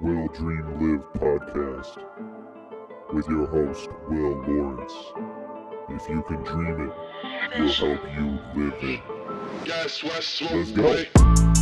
Will Dream Live podcast with your host, Will Lawrence. If you can dream it, we'll help you live it. Let's go.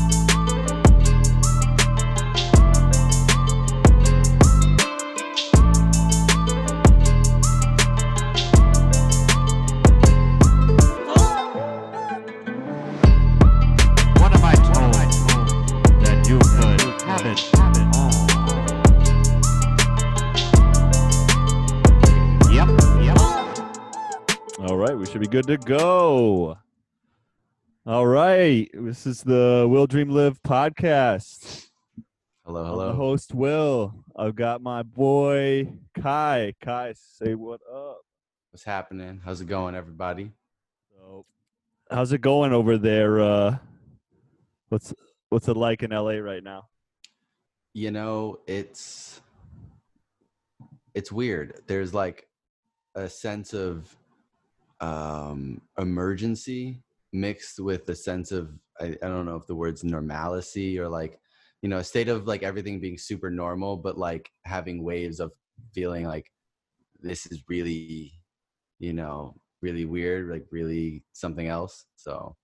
Good to go. All right, this is the Will Dream Live podcast. Hello, I'm the hello. host Will. I've got my boy Ky. Ky, say what up. What's happening? How's it going, everybody? So, how's it going over there? Uh, what's what's it like in LA right now? You know, it's it's weird. There's like a sense of um emergency mixed with a sense of I, I don't know if the word's normalcy or like you know a state of like everything being super normal but like having waves of feeling like this is really you know really weird like really something else so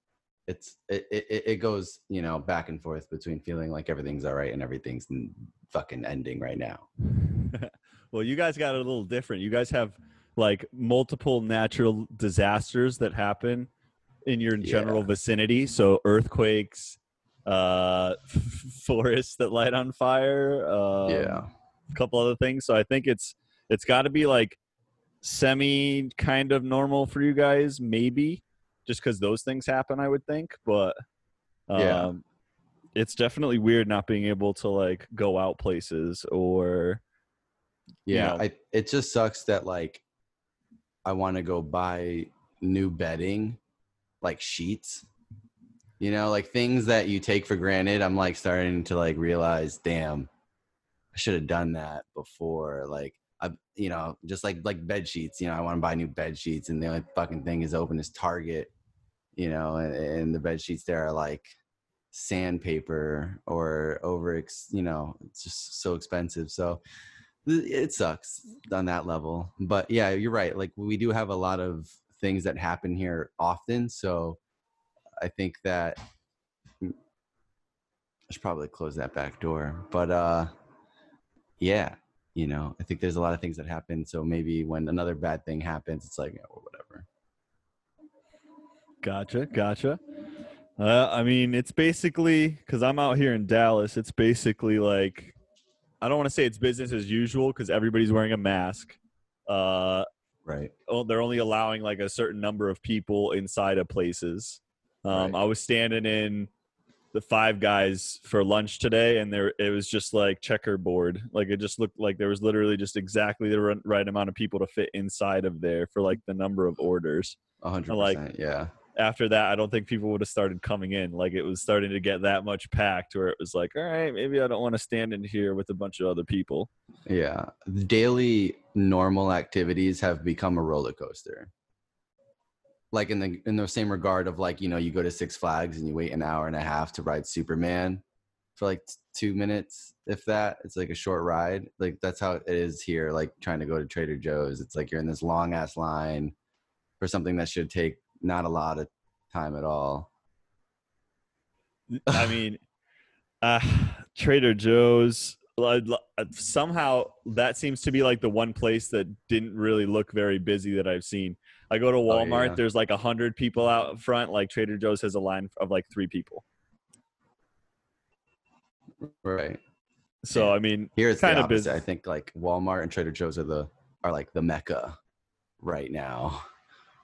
it's it, it it goes you know back and forth between feeling like everything's all right and everything's fucking ending right now well, you guys got a little different. You guys have like multiple natural disasters that happen in your general Yeah. vicinity. So earthquakes, uh, forests that light on fire. Um, yeah a couple other things. So I think it's it's got to be like semi kind of normal for you guys, maybe, just because those things happen. I would think, but um, Yeah. it's definitely weird not being able to like go out places or you Yeah, know. I it just sucks that like I want to go buy new bedding, like sheets. You know, like things that you take for granted. I'm like starting to like realize, damn, I should have done that before. Like I, you know, just like like bed sheets. You know, I want to buy new bed sheets, and the only fucking thing is open is Target. You know, and, and the bed sheets there are like sandpaper or overex. You know, it's just so expensive. So it sucks on that level but yeah you're right like we do have a lot of things that happen here often so i think that i should probably close that back door but uh yeah you know i think there's a lot of things that happen so maybe when another bad thing happens it's like oh, whatever Gotcha, gotcha. Uh, I mean, it's basically because I'm out here in Dallas. It's basically like I don't want to say it's business as usual because everybody's wearing a mask. Uh, right oh, they're only allowing like a certain number of people inside of places. Um, Right. I was standing in the Five Guys for lunch today, and there it was just like checkerboard. Like it just looked like there was literally just exactly the right amount of people to fit inside of there for like the number of orders. 100% like- yeah After that, I don't think people would have started coming in. Like it was starting to get that much packed, where it was like, all right, maybe I don't want to stand in here with a bunch of other people. Yeah. Daily normal activities have become a roller coaster. Like in the in the same regard of like, you know, you go to Six Flags and you wait an hour and a half to ride Superman for like t- 2 minutes if that. It's like a short ride. Like that's how it is here like trying to go to Trader Joe's. It's like you're in this long ass line for something that should take not a lot of time at all. I mean, uh, Trader Joe's. uh, Somehow that seems to be like the one place that didn't really look very busy that I've seen. I go to Walmart. yeah. There's like a hundred people out front. Like Trader Joe's has a line of like three people. Right. So I mean, Here it's Kinda opposite. busy. I think like Walmart and Trader Joe's are the are like the mecca right now.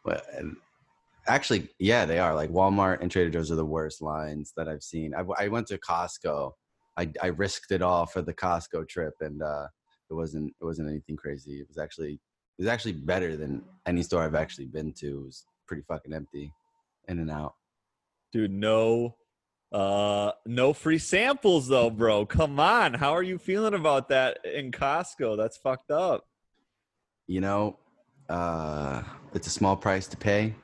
But and actually, yeah, they are. Like Walmart and Trader Joe's are the worst lines that I've seen. I went to Costco. I I risked it all for the Costco trip, and uh, it wasn't it wasn't anything crazy. It was actually it was actually better than any store I've actually been to. It was pretty fucking empty, in and out. dude, no, uh, no free samples though, bro. Come on, how are you feeling about that in Costco? That's fucked up. you know, uh, it's a small price to pay.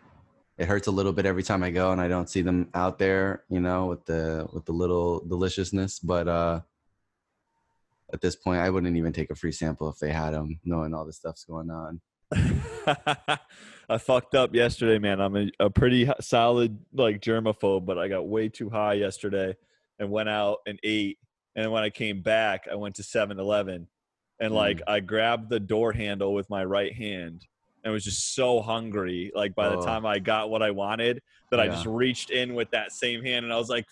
It hurts a little bit every time I go and I don't see them out there, you know, with the with the little deliciousness. But uh, at this point. I wouldn't even take a free sample if they had them, knowing all the stuff's going on. I fucked up yesterday, man. I'm a, a pretty solid like germaphobe, but I got way too high yesterday and went out and ate. And when I came back, I went to 7-Eleven and like Mm. I grabbed the door handle with my right hand and was just so hungry. Like by the Oh. time I got what I wanted, that I just reached in with that same hand and I was like,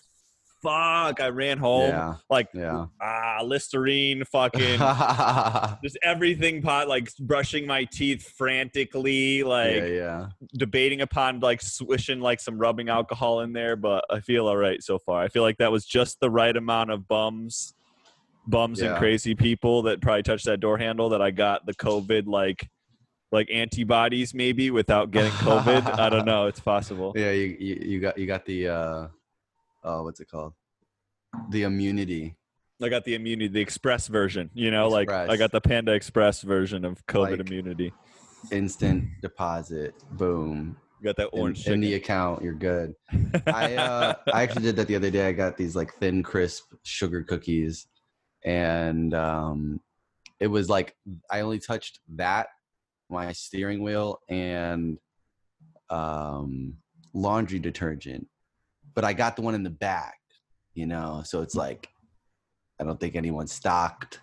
"Fuck!" I ran home Yeah, like yeah. ah Listerine, fucking just everything pot like brushing my teeth frantically like yeah, yeah. debating upon like swishing like some rubbing alcohol in there but i feel all right so far i feel like that was just the right amount of bums bums and crazy people that probably touched that door handle that i got the covid like like antibodies maybe without getting covid i don't know it's possible Yeah, you, you you got you got the uh oh what's it called? The immunity. i got the immunity the express version you know like i got the panda express version of covid Like- immunity Instant deposit. Boom. you got that In, orange in the account, you're good. I uh I actually did that the other day. I got these like thin, crisp sugar cookies, and um, it was like I only touched that, my steering wheel, and um, laundry detergent, but I got the one in the back, you know. So it's like I don't think anyone stocked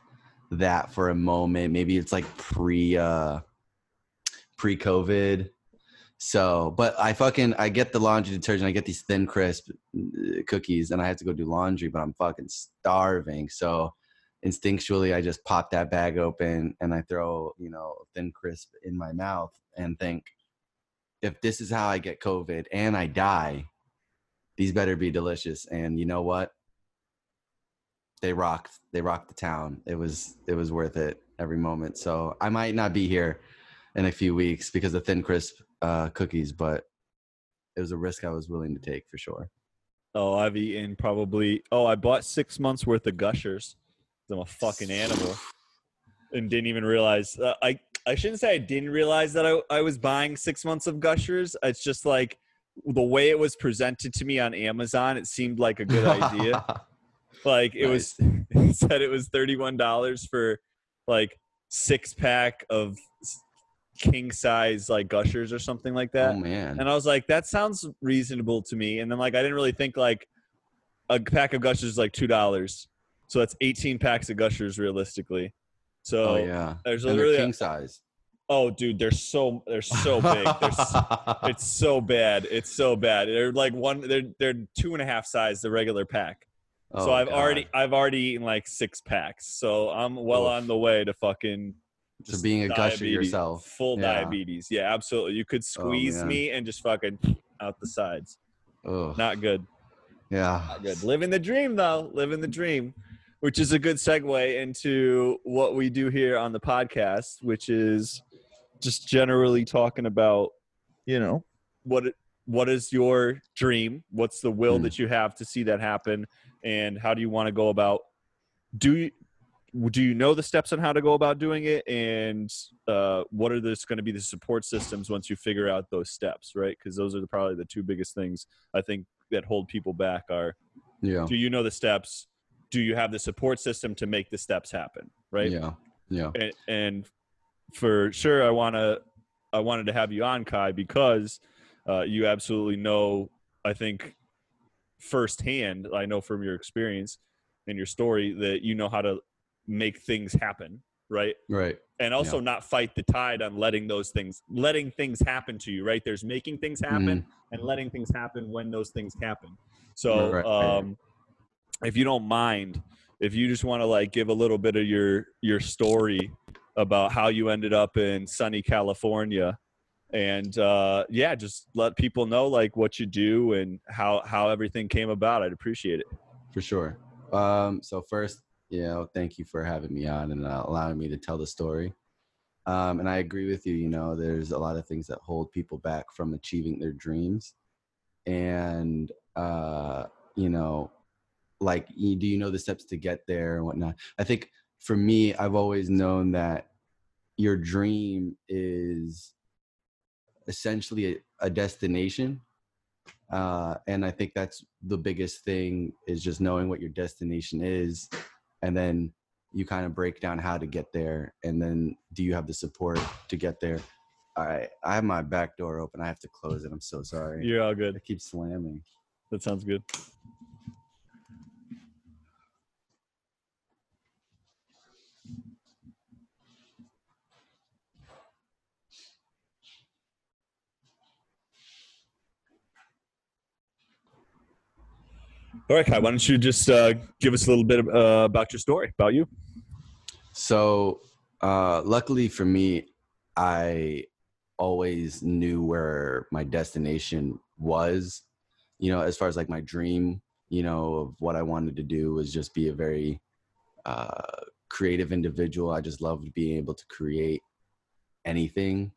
that for a moment. Maybe it's like pre uh pre COVID. So, but I fucking I get the laundry detergent. I get these thin crisp uh, cookies, and I have to go do laundry, but I'm fucking starving. So, instinctually, I just pop that bag open and I throw you know thin crisp in my mouth and think, if this is how I get COVID and I die, these better be delicious. And you know what? They rocked. They rocked the town. It was it was worth it every moment. So I might not be here in a few weeks because of thin crisp uh, cookies, but it was a risk I was willing to take for sure. Oh, I've eaten probably. Oh, I bought six months worth of Gushers. I'm a fucking animal, and didn't even realize. Uh, I I shouldn't say I didn't realize that I I was buying six months of Gushers. It's just like the way it was presented to me on Amazon. It seemed like a good idea. like it was it said it was thirty one dollars for like six pack of king size like Gushers or something like that. oh man. And I was like, that sounds reasonable to me. And then like I didn't really think like a pack of gushers is like two dollars. So that's eighteen packs of gushers realistically. So oh yeah. there's And literally a- king size. oh dude, they're so they're so big. They're s- it's so bad. It's so bad. They're like one they're they're two and a half size the regular pack. so Oh, I've God. already I've already eaten like six packs. So I'm well Oof. on the way to fucking to just being a gusher yourself. Full Yeah. diabetes. Yeah, absolutely. You could Oh, squeeze man. me and just fucking out the sides. Ugh. Not good. yeah. Not good. Living the dream, though. Living the dream, which is a good segue into what we do here on the podcast, which is just generally talking about, you know, what it- what is your dream? What's the will Hmm. that you have to see that happen, and how do you want to go about? Do you do you know the steps on how to go about doing it, and uh, what are this going to be the support systems once you figure out those steps, right? Because those are the, probably the two biggest things I think that hold people back are Yeah. do you know the steps do you have the support system to make the steps happen right Yeah. Yeah. and, and for sure i want to i wanted to have you on ky because uh, you absolutely know i think firsthand i know from your experience and your story that you know how to make things happen right Right. and also not fight the tide on letting those things letting things happen to you right there's making things happen and letting things happen when those things happen so Right. um if you don't mind if you just want to like give a little bit of your your story about how you ended up in sunny california and uh yeah just let people know like what you do and how how everything came about i'd appreciate it For sure. Um, so first, you know, thank you for having me on and uh, allowing me to tell the story. Um, and I agree with you. You know, there's a lot of things that hold people back from achieving their dreams. And uh, you know, like, do you know the steps to get there and whatnot? I think for me, I've always known that your dream is essentially a, a destination uh, and i think that's the biggest thing is just knowing what your destination is and then you kind of break down how to get there and then do you have the support to get there right i have my back door open i have to close it i'm so sorry You're all good. i keep slamming That sounds good. All right, Ky. Why don't you just uh, give us a little bit uh, about your story, about you? So, uh, luckily for me, I always knew where my destination was. You know, as far as like my dream, you know, of what I wanted to do was just be a very uh, creative individual. I just loved being able to create anything,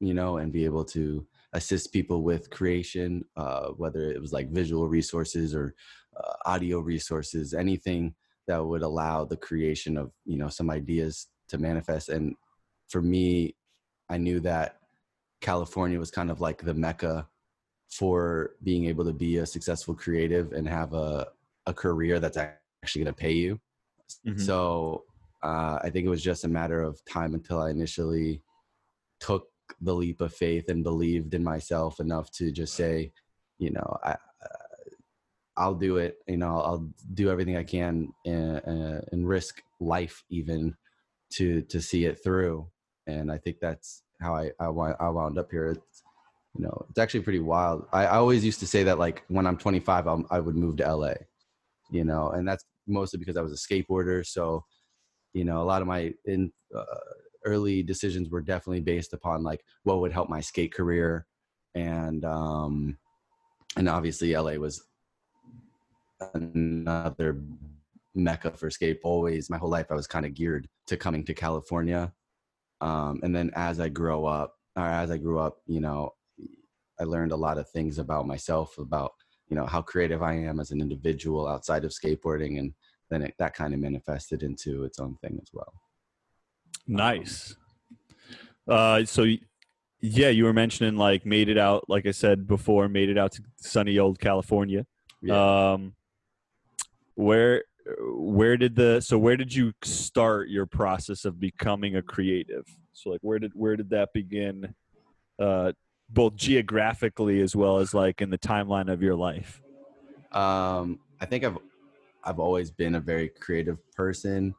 you know, and be able to assist people with creation, uh, whether it was like visual resources or uh, audio resources, anything that would allow the creation of you know some ideas to manifest and for me i knew that california was kind of like the mecca for being able to be a successful creative and have a, a career that's actually going to pay you Mhm. so uh, i think it was just a matter of time until i initially took the leap of faith and believed in myself enough to just say you know i I'll do it. You know, I'll do everything I can and, uh, and risk life even to to see it through. And I think that's how I I, I wound up here. It's, you know, it's actually pretty wild. I, I always used to say that like when I'm 25, I'll, I would move to LA. You know, and that's mostly because I was a skateboarder. So, you know, a lot of my in uh, early decisions were definitely based upon like what would help my skate career, and um, and obviously LA was another mecca for skate. Always, my whole life, I was kind of geared to coming to California. Um, and then as I grow up, or as I grew up, you know, I learned a lot of things about myself, about you know how creative I am as an individual outside of skateboarding, and then it, that kind of manifested into its own thing as well. Nice. Uh, so, yeah, you were mentioning like made it out, like I said before, made it out to sunny old California. Yeah. Um, where where did the so where did you start your process of becoming a creative? So like where did where did that begin? Uh, both geographically as well as like in the timeline of your life. um, I think I've I've always been a very creative person,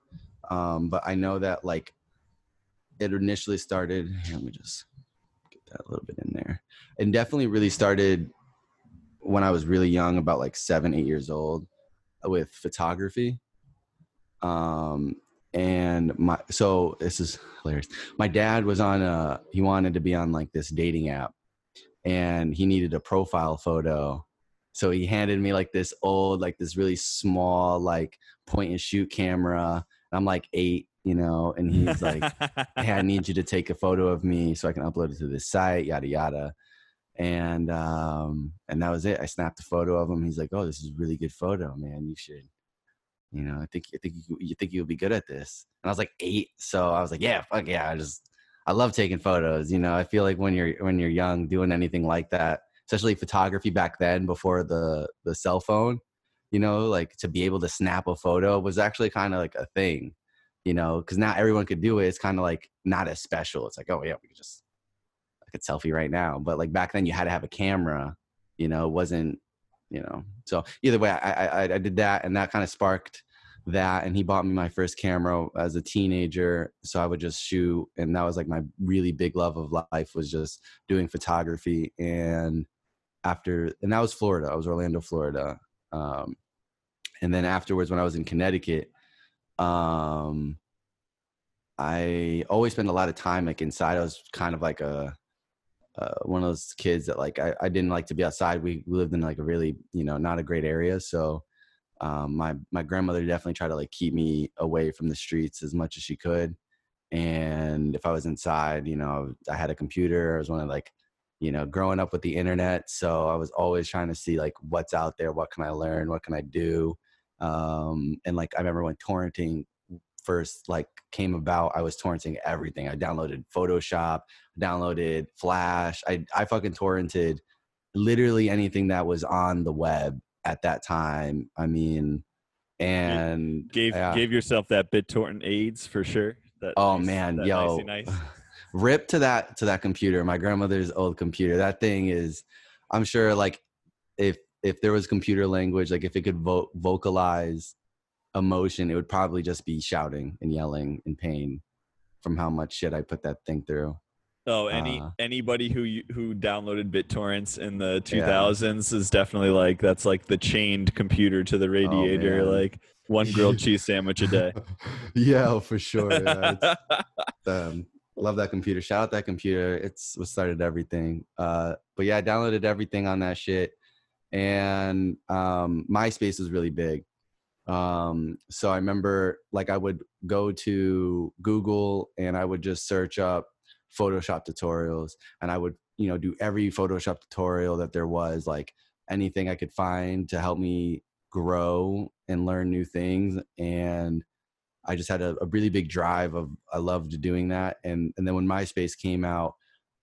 um, but I know that like it initially started. Let me just get that a little bit in there. It definitely really started when I was really young, about like seven, eight years old, with photography. Um, and my so this is hilarious. My dad was on a he wanted to be on like this dating app, and he needed a profile photo so he handed me like this old like this really small like point and shoot camera and i'm like eight you know and he's like hey i need you to take a photo of me so i can upload it to this site yada yada and um and that was it. I snapped a photo of him. He's like oh this is a really good photo man. You should you know i think i think you, you think you'll be good at this. And i was like eight so i was like yeah fuck yeah i just i love taking photos. You know i feel like when you're when you're young doing anything like that especially photography back then before the the cell phone you know like to be able to snap a photo was actually kind of like a thing you know because now everyone could do it. It's kind of like not as special. It's like oh yeah we could just a selfie right now but like back then you had to have a camera you know it wasn't you know so either way i i, I did that and that kind of sparked that and he bought me my first camera as a teenager so i would just shoot and that was like my really big love of life was just doing photography and after and that was florida i was orlando florida um and then afterwards when i was in connecticut um i always spent a lot of time like inside i was kind of like a uh, one of those kids that like I, I didn't like to be outside. We, we lived in like a really you know not a great area. So um, my my grandmother definitely tried to like keep me away from the streets as much as she could. And if i was inside you know i had a computer. I was one of like you know growing up with the internet. So i was always trying to see like what's out there. What can i learn? What can i do? Um, and like i remember when torrenting first like came about i was torrenting everything i downloaded photoshop downloaded flash i i fucking torrented literally anything that was on the web at that time i mean and Gave yeah. gave yourself that BitTorrent AIDS for sure. That Oh, nice- man, that yo. nice. rip to that to that computer my grandmother's old computer that thing is i'm sure like if if there was computer language like if it could vo- vocalize emotion it would probably just be shouting and yelling in pain from how much shit i put that thing through Oh, any Uh, anybody who who downloaded BitTorrents in the Yeah. 2000s is definitely like that's like the chained computer to the radiator, Oh, like one grilled cheese sandwich a day. yeah for sure yeah, um, love that computer. Shout out that computer. It's what started everything. Uh, but yeah, I downloaded everything on that shit, and um, MySpace was really big. Um, so I remember like I would go to Google and I would just search up Photoshop tutorials, and I would you know do every Photoshop tutorial that there was, like anything I could find to help me grow and learn new things and I just had a, a really big drive of I loved doing that. And and then when MySpace came out,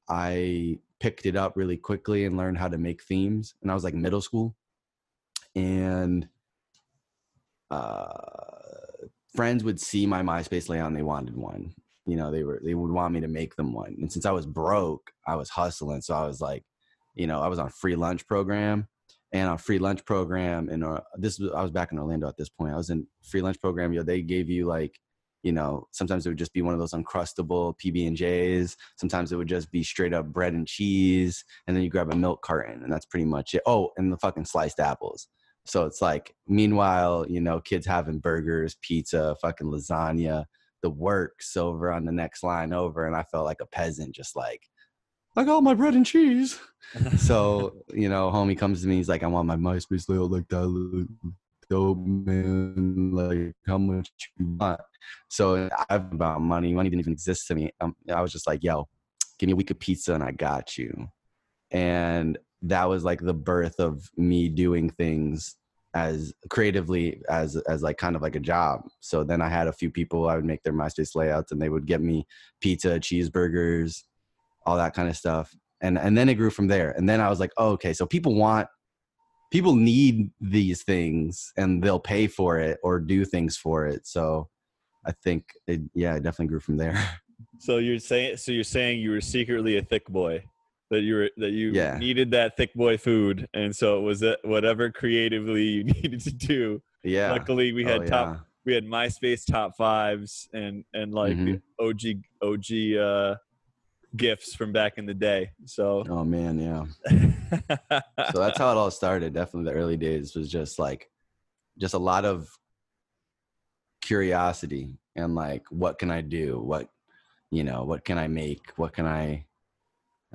I picked it up really quickly and learned how to make themes. And I was like middle school. And uh, friends would see my MySpace layout and they wanted one. You know, they were they would want me to make them one. And since I was broke, I was hustling. So I was like, you know, I was on free lunch program and on free lunch program and uh, this was I was back in Orlando at this point. I was in free lunch program. You know, they gave you like, you know, sometimes it would just be one of those uncrustable PB and J's. Sometimes it would just be straight up bread and cheese, and then you grab a milk carton, and that's pretty much it. Oh, and the fucking sliced apples. So it's like, meanwhile, you know, kids having burgers, pizza, fucking lasagna, the works over on the next line over, and I felt like a peasant, just like, I got my bread and cheese. So you know homie comes to me he's like i want my myspace layout like that look dope man like how much you want? So i've about money money didn't even exist to me. Um, i was just like yo give me a week of pizza and i got you. And that was like the birth of me doing things as creatively as as like kind of like a job. So then i had a few people i would make their myspace layouts and they would get me pizza cheeseburgers all that kind of stuff. And and then it grew from there. And then i was like oh, okay so people want people need these things and they'll pay for it or do things for it. So i think it yeah it definitely grew from there. So you're saying so you're saying you were secretly a thick boy. That you were that you Yeah. needed that thick boy food, and so it was whatever creatively you needed to do. yeah Luckily, we Oh, had top yeah. we had MySpace top fives and and like Mhm. the OG OG uh, gifts from back in the day. So oh man yeah so that's how it all started definitely the early days was just like just a lot of curiosity and like what can i do what you know what can i make what can i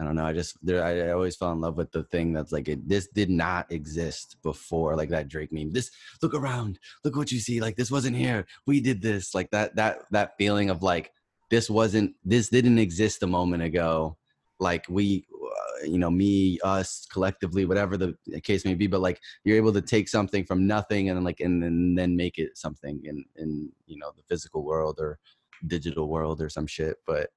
i don't know i just there i, I always fell in love with the thing that's like it, this did not exist before like that drake meme. This look around look what you see like this wasn't here we did this like that that that feeling of like this wasn't this didn't exist a moment ago. Like we uh, you know me us collectively whatever the case may be but like you're able to take something from nothing and then like and then, then make it something in in you know the physical world or digital world or some shit but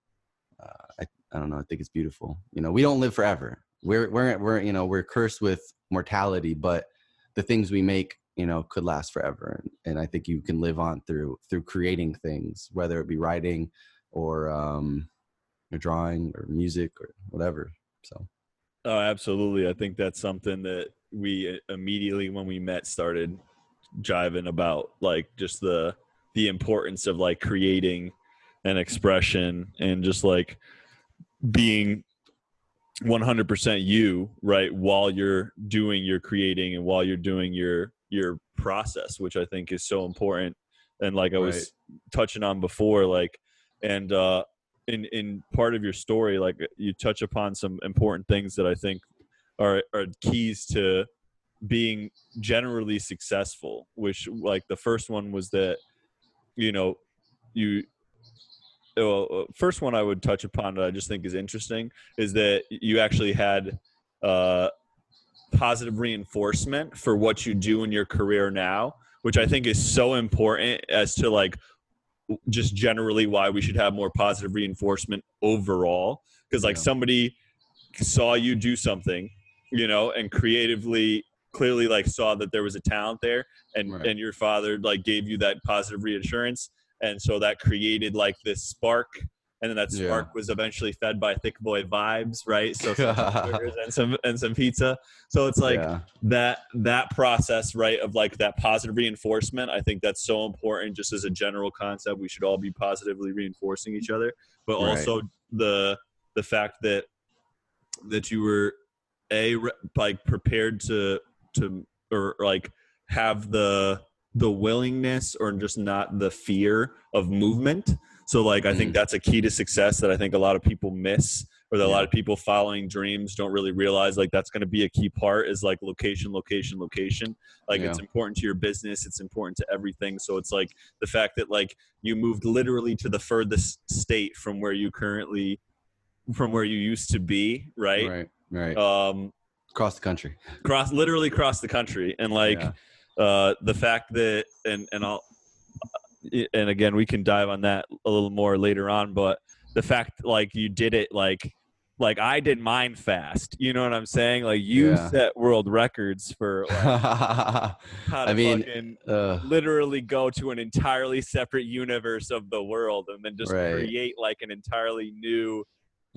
uh, I, I don't know i think it's beautiful you know we don't live forever we're we're we're you know we're cursed with mortality but the things we make you know could last forever and, and i think you can live on through through creating things whether it be writing or um or drawing or music or whatever so Oh, absolutely. I think that's something that we uh, immediately when we met started jiving about like just the the importance of like creating an expression and just like being 100% you, right, while you're doing your creating and while you're doing your your process, which I think is so important. And like I was Right. touching on before like and uh in in part of your story like you touch upon some important things that i think are are keys to being generally successful which like the first one was that you know you well, uh, first one i would touch upon that i just think is interesting is that you actually had uh positive reinforcement for what you do in your career now which i think is so important as to like just generally why we should have more positive reinforcement overall because like Yeah. somebody saw you do something you know and creatively clearly like saw that there was a talent there and Right. and your father like gave you that positive reassurance and so that created like this spark and then that Yeah. spark was eventually fed by thick boy vibes right so some and some and some pizza so it's like yeah. that that process right of like that positive reinforcement i think that's so important just as a general concept we should all be positively reinforcing each other but Right. also the the fact that that you were a like prepared to to or like have the the willingness or just not the fear of movement so like i think Mhm. that's a key to success that i think a lot of people miss or that a lot of people following dreams don't really realize like that's going to be a key part is like location location location like it's important to your business it's important to everything so it's like the fact that like you moved literally to the furthest state from where you currently from where you used to be right, Right. Right. um Across the country. cross literally across the country and like Yeah. Uh the fact that and and i'll and again we can dive on that a little more later on but the fact like you did it like like i did mine fast you know what i'm saying like you Yeah. set world records for like, how to I mean, fucking uh, literally go to an entirely separate universe of the world and then just Right. create like an entirely new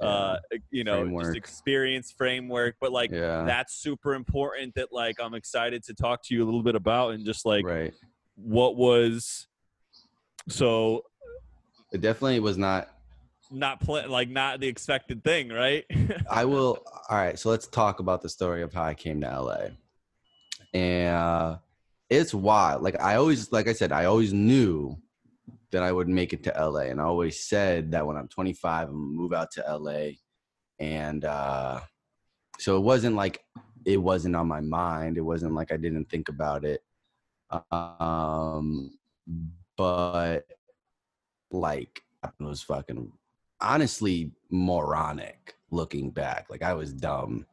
uh you know just experience framework but like yeah. that's super important that like i'm excited to talk to you a little bit about and just like right. what was so It definitely was not. not play like not the expected thing right I will. All right. So let's talk about the story of how I came to LA. And uh, it's wild. Like I always, like I said, I always knew that I would make it to LA, and I always said that when I'm 25, I'm gonna move out to LA. And uh, so it wasn't like it wasn't on my mind. It wasn't like I didn't think about it. Um, but like it was fucking honestly moronic looking back. Like I was dumb.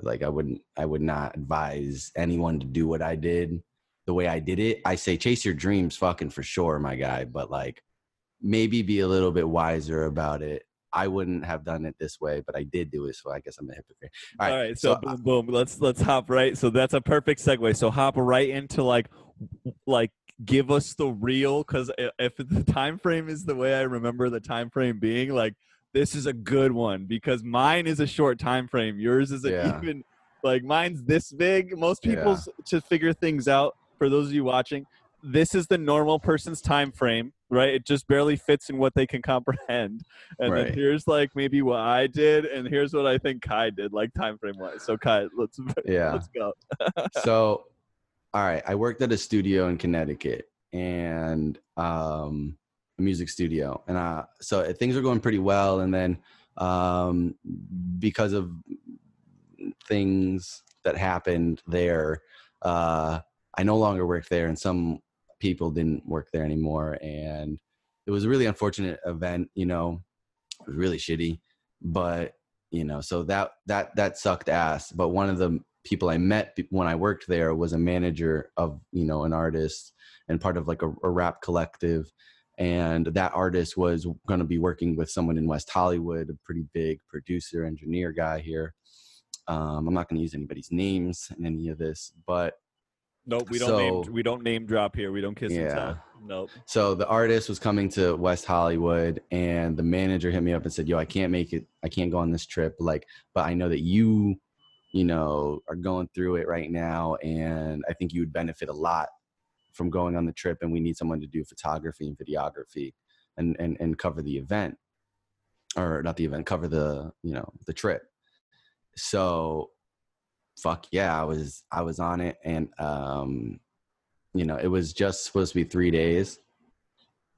Like I wouldn't I would not advise anyone to do what I did the way I did it. I say chase your dreams fucking for sure, my guy, but like maybe be a little bit wiser about it. I wouldn't have done it this way, but I did do it, so I guess I'm a hypocrite. All right. all right so, so, boom boom let's let's hop right so that's a perfect segue so hop right into like like give us the real because if the time frame is the way i remember the time frame being like this is a good one because mine is a short time frame yours is Yeah. even like mine's this big most Yeah. people's to figure things out for those of you watching this is the normal person's time frame right? It just barely fits in what they can comprehend. And then here's like maybe what i did and here's what i think ky did like time frame wise. So ky let's Yeah. let's go. So all right i worked at a studio in connecticut and um a music studio. And uh so things were going pretty well. And then um because of things that happened there uh i no longer worked there and some people didn't work there anymore and it was a really unfortunate event you know? It was really shitty but you know so that that that sucked ass but one of the people i met when i worked there was a manager of you know an artist and part of like a, a rap collective and that artist was going to be working with someone in west hollywood a pretty big producer engineer guy here. Um, i'm not going to use anybody's names in any of this but nope we don't name we don't name drop here we don't kiss and tell nope So the artist was coming to West Hollywood, and the manager hit me up and said, "Yo, I can't make it. I can't go on this trip. Like, but I know that you, you know, are going through it right now, and I think you would benefit a lot from going on the trip. And we need someone to do photography and videography, and and and cover the event, or not the event, cover the you know the trip. So, fuck yeah, I was I was on it, and um, you know, it was just supposed to be three days,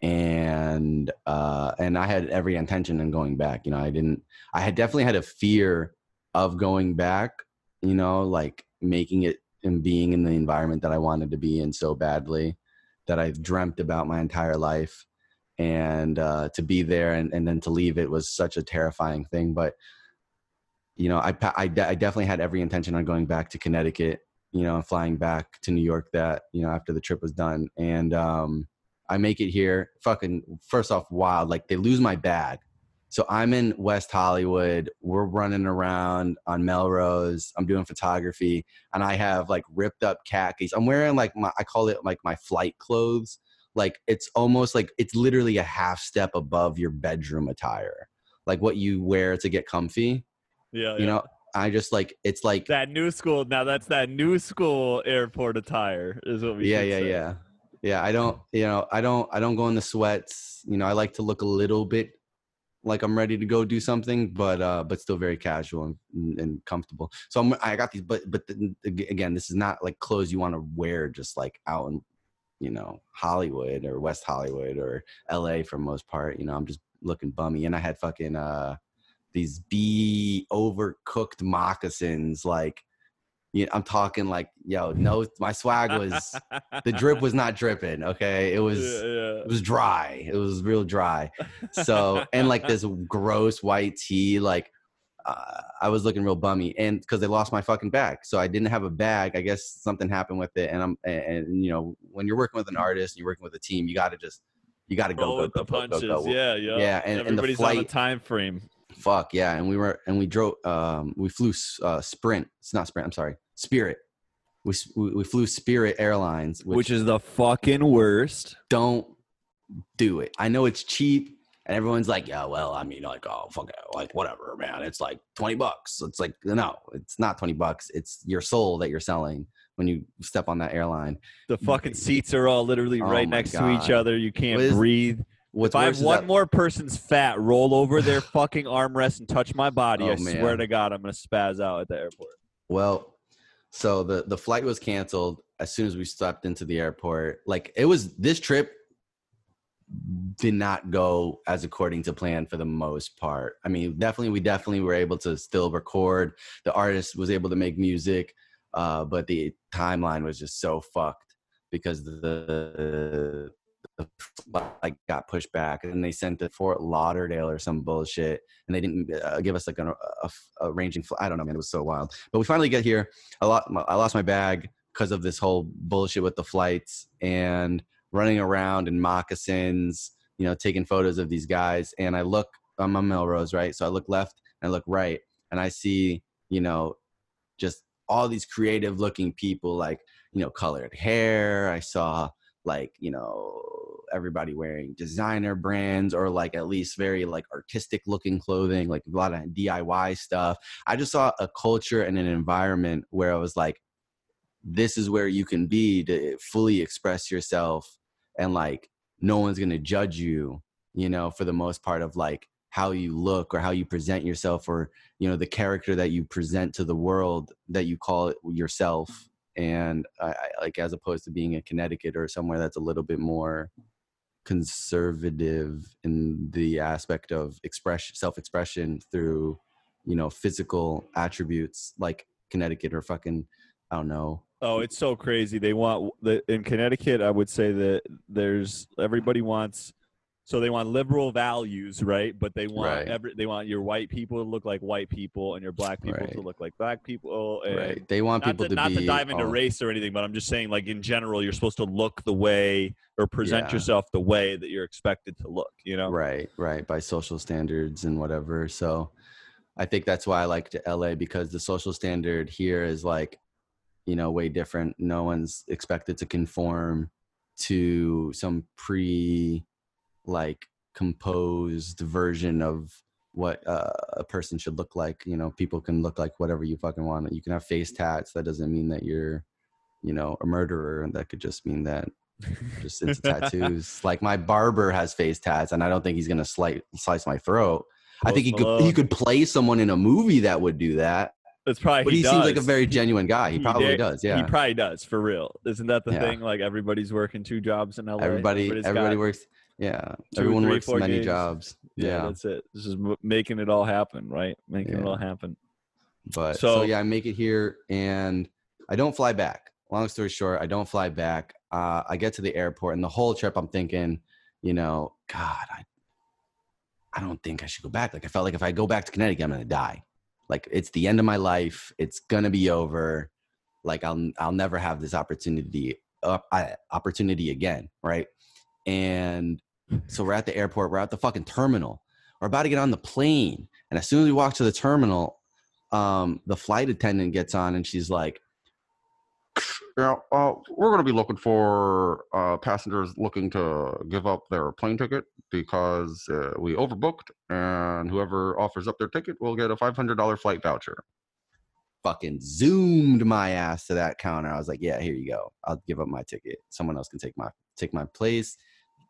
and uh, and I had every intention in going back. You know, I didn't. I had definitely had a fear of going back. You know, like making it and being in the environment that I wanted to be in so badly that I've dreamt about my entire life, and uh, to be there and, and then to leave it was such a terrifying thing. But you know, I, I, de- I definitely had every intention on going back to Connecticut you know, and flying back to New York that, you know, after the trip was done. And um I make it here, fucking first off, wild. Like they lose my bag. So I'm in West Hollywood. We're running around on Melrose. I'm doing photography, and I have like ripped up khakis. I'm wearing like my I call it like my flight clothes. Like it's almost like it's literally a half step above your bedroom attire, like what you wear to get comfy. Yeah, You know, I just like it's like that new school. Now that's that new school airport attire is what we. yeah yeah say. yeah yeah i don't you know i don't i don't go in the sweats you know i like to look a little bit like i'm ready to go do something but uh but still very casual and, and comfortable so i'm i got these but but then ag- again this is not like clothes you want to wear just like out in you know hollywood or west hollywood or la for most part you know i'm just looking bummy and i had fucking uh these b overcooked moccasins like you know, i'm talking like yo no my swag was the drip was not dripping okay it was Yeah, it was dry it was real dry so and like this gross white tee like uh, i was looking real bummy and because they lost my fucking bag so i didn't have a bag i guess something happened with it and i'm and, and you know when you're working with an artist and you're working with a team you got to just you got to go go with go, the go, go, punches. go. Yeah, yeah. Yeah, and- and the everybody's on a flight- time frame. Fuck yeah and we were and we drove um we flew uh sprint it's not sprint i'm sorry spirit we we, flew spirit airlines which, Which is the fucking worst. don't do it i know it's cheap and everyone's like yeah well i mean like oh fuck it like whatever man it's like 20 bucks it's like no it's not 20 bucks it's your soul that you're selling when you step on that airline The fucking seats are all literally Oh right my next to each other. You can't is- breathe. What's if I have one that- more person's fat roll over their fucking armrest and touch my body, Oh, I swear to God, I'm gonna spaz out at the airport. Well, so the the flight was canceled as soon as we stepped into the airport. Like it was this trip did not go as according to plan for the most part. I mean, definitely we definitely were able to still record. The artist was able to make music, uh, but the timeline was just so fucked because the flight got pushed back and they sent it Fort Lauderdale or some bullshit and they didn't uh, give us like a, a, a ranging fl- I don't know man it was so wild. But we finally get here I lost my, I lost my bag because of this whole bullshit with the flights and running around in moccasins you know taking photos of these guys and I look I'm on Melrose right? So I look left and I look right and I see you know just all these creative looking people like you know colored hair I saw like you know everybody wearing designer brands or like at least very like artistic looking clothing like a lot of diy stuff. I just saw a culture and an environment where i was like this is where you can be to eh, fully express yourself and like no one's gonna judge you you know for the most part of like how you look or how you present yourself or you know the character that you present to the world that you call it yourself. And I, I like as opposed to being in Connecticut or somewhere that's a little bit more conservative in the aspect of expression self-expression through you know physical attributes like Connecticut or fucking I don't know Oh, it's so crazy. They want the in Connecticut. I would say that there's everybody wants. So they want liberal values, right? But they want Right. every they want your white people to look like white people and your black people to look like black people. And right they want people to, to, not be to dive into race or anything, but I'm just saying, like in general, you're supposed to look the way or present Yeah. yourself the way that you're expected to look. You know? right right by social standards and whatever so i think that's why i like to la because the social standard here is like you know way different no one's expected to conform to some pre like composed version of what uh, a person should look like you know people can look like whatever you fucking want you can have face tats that doesn't mean that you're you know a murderer and that could just mean that just into tattoos. Like my barber has face tats, and I don't think he's gonna slice slice my throat. I think he could he could play someone in a movie that would do that. It's probably But he, seems like a very genuine guy. He he probably dare- does. Yeah, he probably does for real. Isn't that the Yeah. thing? Like everybody's working two jobs in LA. Everybody everybody got works. Yeah. two, Everyone three, works many gigs. jobs. Yeah, Yeah. that's it. This is making it all happen, right? Making it all happen. But so, So- yeah, I make it here and I don't fly back. Long story short, I don't fly back. Uh, I get to the airport and the whole trip I'm thinking, you know, God, I I don't think I should go back. Like I felt like if I go back to Connecticut, I'm gonna die. Like it's the end of my life. It's gonna be over. Like I'll I'll never have this opportunity uh, opportunity again, right? And so we're at the airport. We're at the fucking terminal. we're about to get on the plane. And as soon as we walk to the terminal, um, the flight attendant gets on and she's like, Yeah, uh, we're going to be looking for uh, passengers looking to give up their plane ticket because uh, we overbooked, and whoever offers up their ticket will get a $500 flight voucher. fucking zoomed my ass to that counter. I was like, yeah, here you go. I'll give up my ticket. Someone else can take my take my place.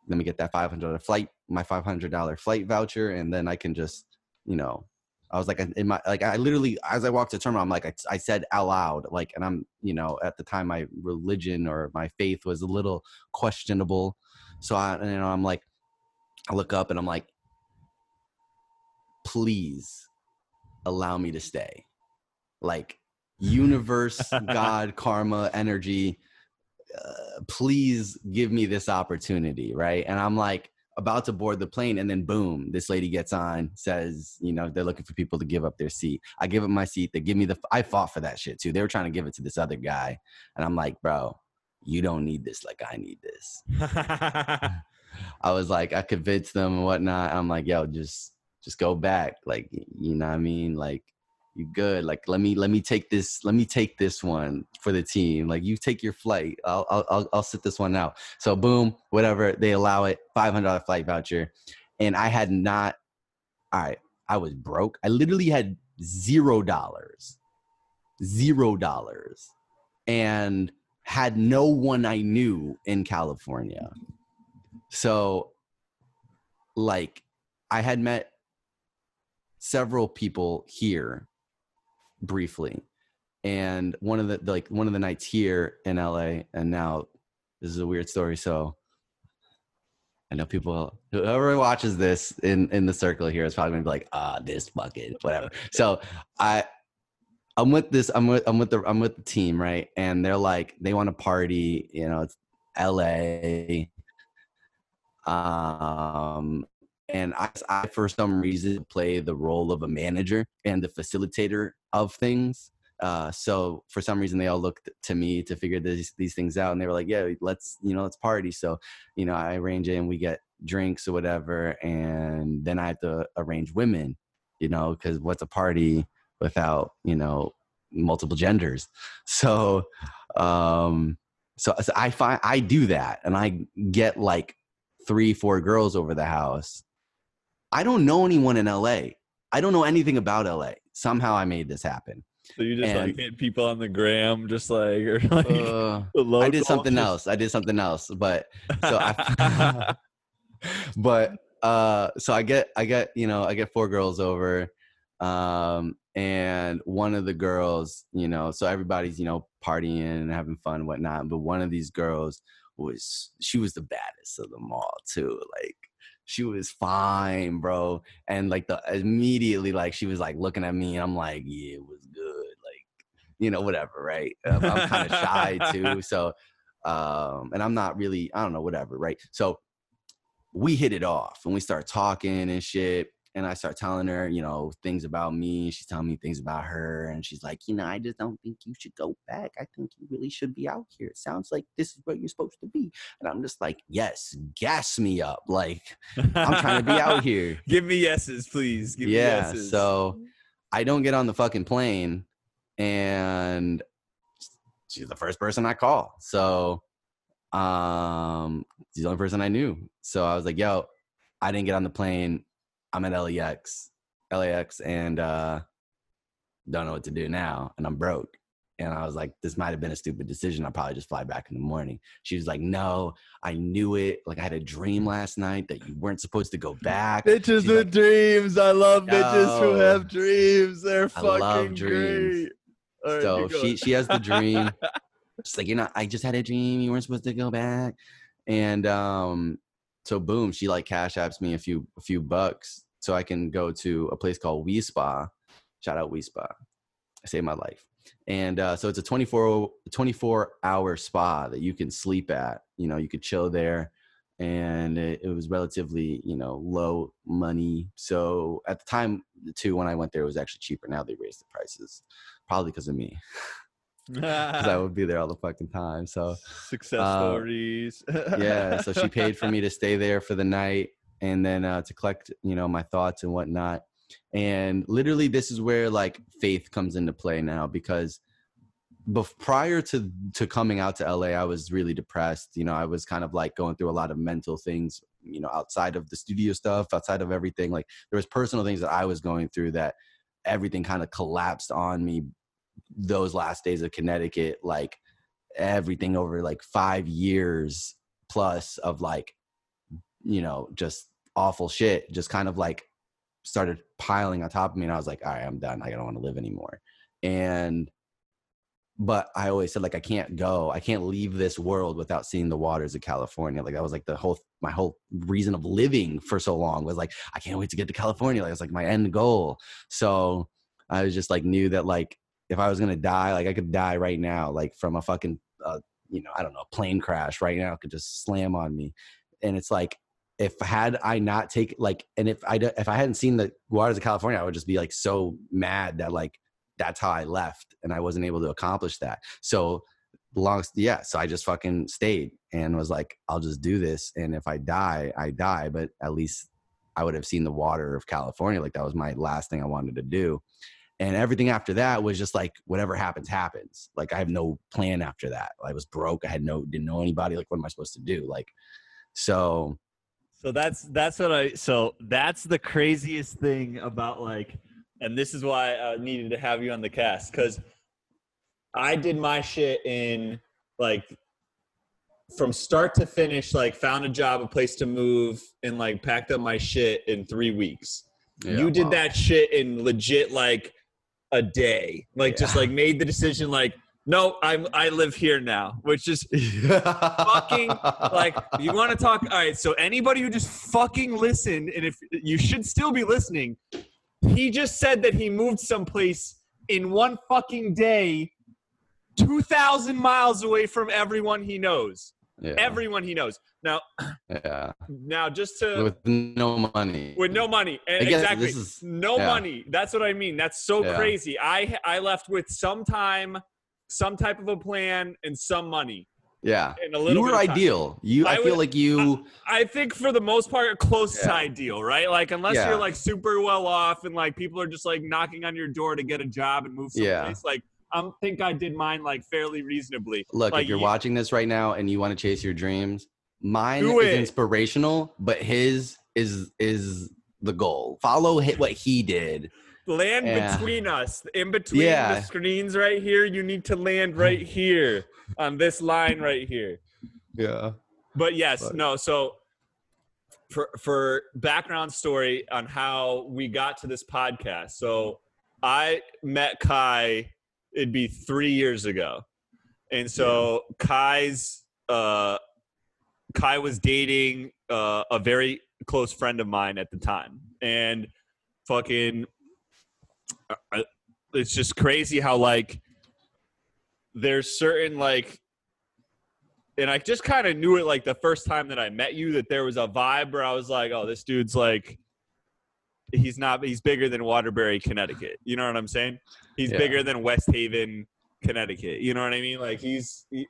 Let me get that five hundred dollar flight, my five hundred dollar flight voucher, and then I can just, you know, I was like, in my like, I literally as I walked to the terminal, I'm like, I, I said out loud, like, and I'm, you know, at the time my religion or my faith was a little questionable, so I, you know, I'm like, I look up and I'm like, please allow me to stay. Like universe god karma energy uh, please give me this opportunity right and i'm like about to board the plane and then boom this lady gets on says you know they're looking for people to give up their seat i give up my seat they give me the i fought for that shit too they were trying to give it to this other guy and i'm like bro you don't need this like i need this I was like, I convinced them and whatnot. I'm like, yo, just just go back. Like, you know what I mean? Like, you good. Like, let me let me take this, let me take this one for the team. Like, you take your flight. I'll I'll I'll, sit this one out. So boom, whatever, they allow it, five hundred dollar flight voucher. And I had not all right, I was broke. I literally had zero dollars. Zero dollars. And had no one I knew in California. So, like, I had met several people here briefly, and one of the like one of the nights here in LA, and now this is a weird story. So, I know people whoever watches this in in the circle here is probably gonna be like, ah, this fucking whatever. So, I. I'm with this. I'm with. I'm with the. I'm with the team, right? And they're like, they want to party. You know, it's L.A um and I, I for some reason play the role of a manager and the facilitator of things uh so for some reason they all looked to me to figure these these things out and they were like yeah let's you know let's party so you know i arrange it and we get drinks or whatever and then i have to arrange women you know because what's a party without you know multiple genders so um so, so i find i do that and i get like three, four girls over the house. I don't know anyone in LA. I don't know anything about LA. Somehow I made this happen. So you just like hit people on the gram, just like or like Uh, I did something just- else. I did something else, but so I, but uh, so I get I get you know I get four girls over, um, and one of the girls, you know, so everybody's you know partying and having fun and whatnot, but one of these girls was she was the baddest of them all too, like. She was fine, bro, and like the immediately, like she was like looking at me, and I'm like, yeah, it was good, like you know, whatever, right? Um, I'm kind of shy too, so um, and I'm not really, I don't know, whatever, right? So we hit it off and we start talking and shit. And I start telling her, you know, things about me. She's telling me things about her. And she's like, you know, I just don't think you should go back. I think you really should be out here. It sounds like this is where you're supposed to be. And I'm just like, yes, gas me up. Like, I'm trying to be out here. Give me yeses, please. Give me yeah. yeses. So I don't get on the fucking plane and she's the first person I call. So um she's the only person I knew. So I was like, yo, I didn't get on the plane. I'm at LAX, LAX, and uh don't know what to do now. And I'm broke. And I was like, this might have been a stupid decision. I'll probably just fly back in the morning. She was like, no, I knew it. Like I had a dream last night that you weren't supposed to go back. bitches She's with like, dreams. I love bitches who have dreams. They're I fucking love dreams. great. Right, so she she has the dream. She's like, you know, I just had a dream. You weren't supposed to go back. And um, so boom, she like cash apps me a few a few bucks so I can go to a place called Wi Spa. Shout out Wi Spa. I Saved my life. And uh, so it's a 24, 24 hour spa that you can sleep at. You know, you could chill there. And it, it was relatively, you know, low money. So at the time, too, when I went there, it was actually cheaper. Now they raised the prices, probably because of me, because I would be there all the fucking time. So Success uh, stories. yeah, so she paid for me to stay there for the night. And then uh, to collect you know my thoughts and whatnot. And literally this is where like faith comes into play now because bef- prior to to coming out to LA I was really depressed. You know I was kind of like going through a lot of mental things you know outside of the studio stuff outside of everything. Like there was personal things that I was going through that everything kind of collapsed on me those last days of Connecticut like everything over like 5 years plus of like you know just awful shit just kind of like started piling on top of me and i was like all right i'm done. Like i don't want to live anymore. And but i always said like i can't go. I can't leave this world without seeing the waters of california. Like that was like the whole my whole reason of living for so long was like i can't wait to get to california. Like it's like my end goal. So i was just like knew that like if i was gonna die like i could die right now like from a fucking uh, you know i don't know a plane crash right now could just slam on me. And it's like if had I not take like, and if I if I hadn't seen the waters of California, I would just be like so mad that like that's how I left and I wasn't able to accomplish that. So long, yeah. So I just fucking stayed and was like, I'll just do this, and if I die, I die. But at least I would have seen the water of California. Like that was my last thing I wanted to do. And everything after that was just like whatever happens, happens. Like I have no plan after that. I was broke. I had no didn't know anybody. Like what am I supposed to do? Like so So that's that's what I so that's the craziest thing about like and this is why I needed to have you on the cast cuz I did my shit in like from start to finish like found a job, a place to move and like packed up my shit in 3 weeks. you did that shit in legit like a day. Like just like made the decision like no, I'm I live here now, which is fucking like you want to talk all right so anybody who just fucking listened and if you should still be listening he just said that he moved someplace in one fucking day 2000 miles away from everyone he knows. Yeah, everyone he knows. Now yeah, now just to with no money, with no money and exactly. is- no yeah. money. That's what i mean. That's so Yeah. crazy. I i left with some time some type of a plan and some money yeah. and a little You were bit of time. ideal. You, I, I feel would- like you. I think for the most part, close to ideal, right? Like unless Yeah. you're like super well off and like people are just like knocking on your door to get a job and move Yeah. someplace. Like I think I did mine like fairly reasonably. Look, like if you're you- watching this right now and you want to chase your dreams, mine is it. inspirational, but his is is the goal. Follow hit what he did. Land Yeah. between us, in between Yeah. the screens right here. You need to land right here on this line right here. Yeah. But yes, But- no. So for for background story on how we got to this podcast. So I met Ky. It'd be three years ago, and so Ky's uh, Ky was dating uh, a very close friend of mine at the time, and fucking, it's just crazy how like there's certain like and I just kind of knew it like the first time that I met you that there was a vibe where I was like, oh, this dude's like, he's not, he's bigger than Waterbury, Connecticut. You know what I'm saying? He's Yeah. bigger than West Haven, Connecticut. You know what I mean? Like he's, he,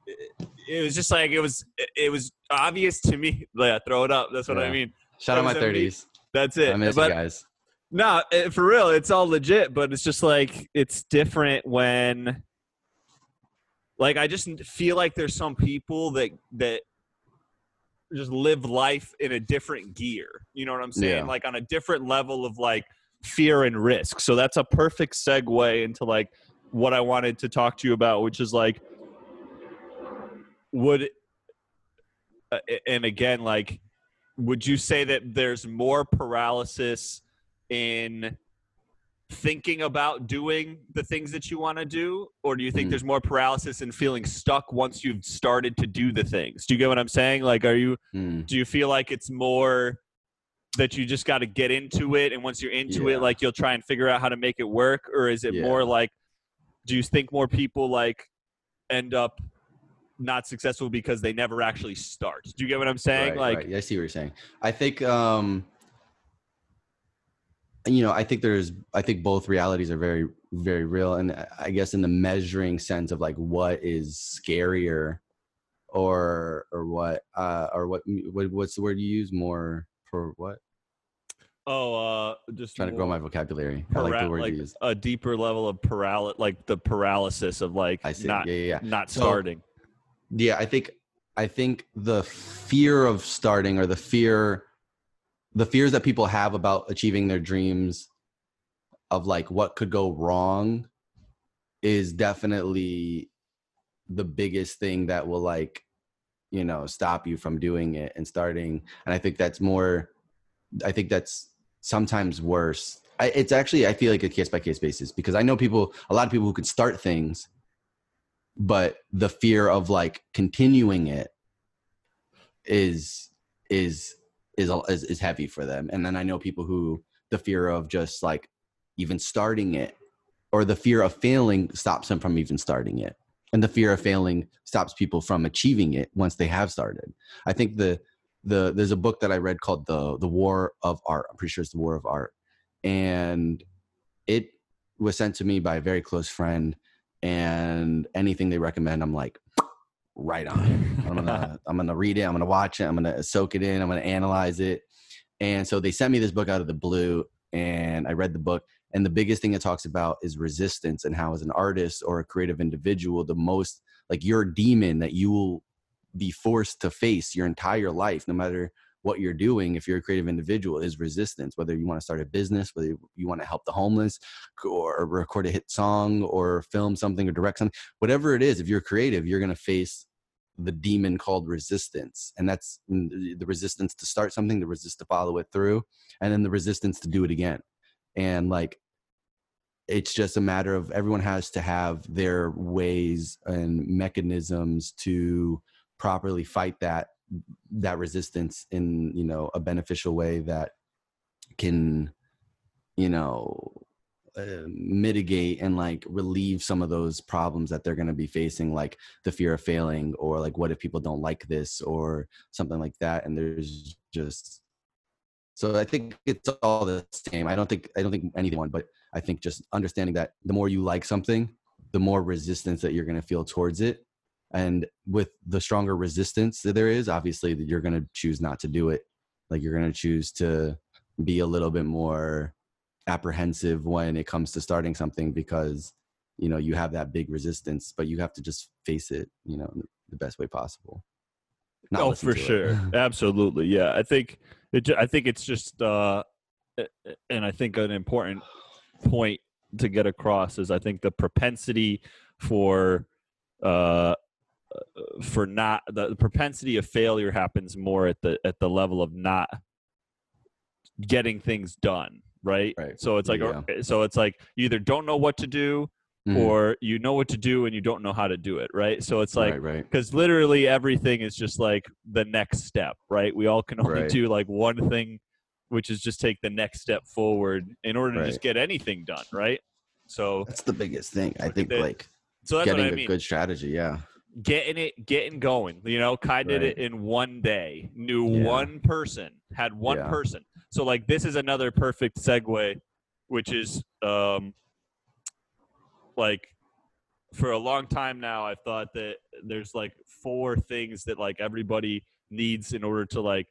it was just like, it was, it was obvious to me. Yeah, throw it up. That's what I mean. Shout out my That was a me- thirties. That's it. I miss but you guys. No, eh, for real, it's all legit, but it's just like it's different when like I just feel like there's some people that that just live life in a different gear. You know what I'm saying? Yeah. Like on a different level of like fear and risk. So that's a perfect segue into like what I wanted to talk to you about, which is like would uh, and again like would you say that there's more paralysis in thinking about doing the things that you want to do or do you think Mm. there's more paralysis in feeling stuck once you've started to do the things do you get what i'm saying like are you Hmm. do you feel like it's more that you just got to get into it and once you're into Yeah. it like you'll try and figure out how to make it work or is it Yeah. more like do you think more people like end up not successful because they never actually start do you get what i'm saying Right, like right. I see what you're saying. I think um you know, I think there's I think both realities are very very real and I- guess in the measuring sense of like what is scarier or or what uh or what what what's the word you use more For what? Oh, uh, just Trying to grow my vocabulary. I like the word like you use. a deeper level of paralysis, like the paralysis of like I see. not yeah, yeah, yeah. not So- starting. Yeah, I think I think the fear of starting or the fear the fears that people have about achieving their dreams of like what could go wrong is definitely the biggest thing that will like you know stop you from doing it and starting. And i think that's more i think that's sometimes worse. I, it's actually i feel like a case by case basis because i know people a lot of people who could start things but the fear of like continuing it is is is is, is heavy for them and then i know people who the fear of just like even starting it or the fear of failing stops them from even starting it and the fear of failing stops people from achieving it once they have started. I think the the there's a book that i read called the the war of art. I'm pretty sure it's the war of art and it was sent to me by a very close friend and anything they recommend i'm like right on it. i'm gonna i'm gonna read it i'm gonna watch it i'm gonna soak it in i'm gonna analyze it and so they sent me this book out of the blue and i read the book and the biggest thing it talks about is resistance and how as an artist or a creative individual the most like your demon that you will be forced to face your entire life no matter what you're doing if you're a creative individual is resistance whether you want to start a business whether you want to help the homeless or record a hit song or film something or direct something whatever it is if you're creative you're going to face the demon called resistance and that's the resistance to start something the resist to follow it through and then the resistance to do it again. And like it's just a matter of everyone has to have their ways and mechanisms to properly fight that that resistance in you know a beneficial way that can you know uh, mitigate and like relieve some of those problems that they're going to be facing like the fear of failing or like what if people don't like this or something like that. And there's just so i think it's all the same. I don't think i don't think anything one but i think just understanding that the more you like something the more resistance that you're going to feel towards it and with the stronger resistance that there is obviously that you're going to choose not to do it like you're going to choose to be a little bit more apprehensive when it comes to starting something because you know you have that big resistance but you have to just face it you know the best way possible Not oh, for sure, absolutely, yeah. I think it. I think it's just, uh, and I think an important point to get across is I think the propensity for, uh, for not the, the propensity of failure happens more at the at the level of not getting things done, right? Right. So it's like, Yeah. so it's like you either don't know what to do Mhm. or you know what to do and you don't know how to do it, right? So it's like right right because literally everything is just like the next step right we all can only Right. do like one thing which is just take the next step forward in order to just get anything done right so that's the biggest thing i think that- like so that's getting what i a mean good strategy yeah getting it getting going you know ky did it in one day knew Yeah. one person had one Yeah. person so like this is another perfect segue which is um like for a long time now i've thought that there's like four things that like everybody needs in order to like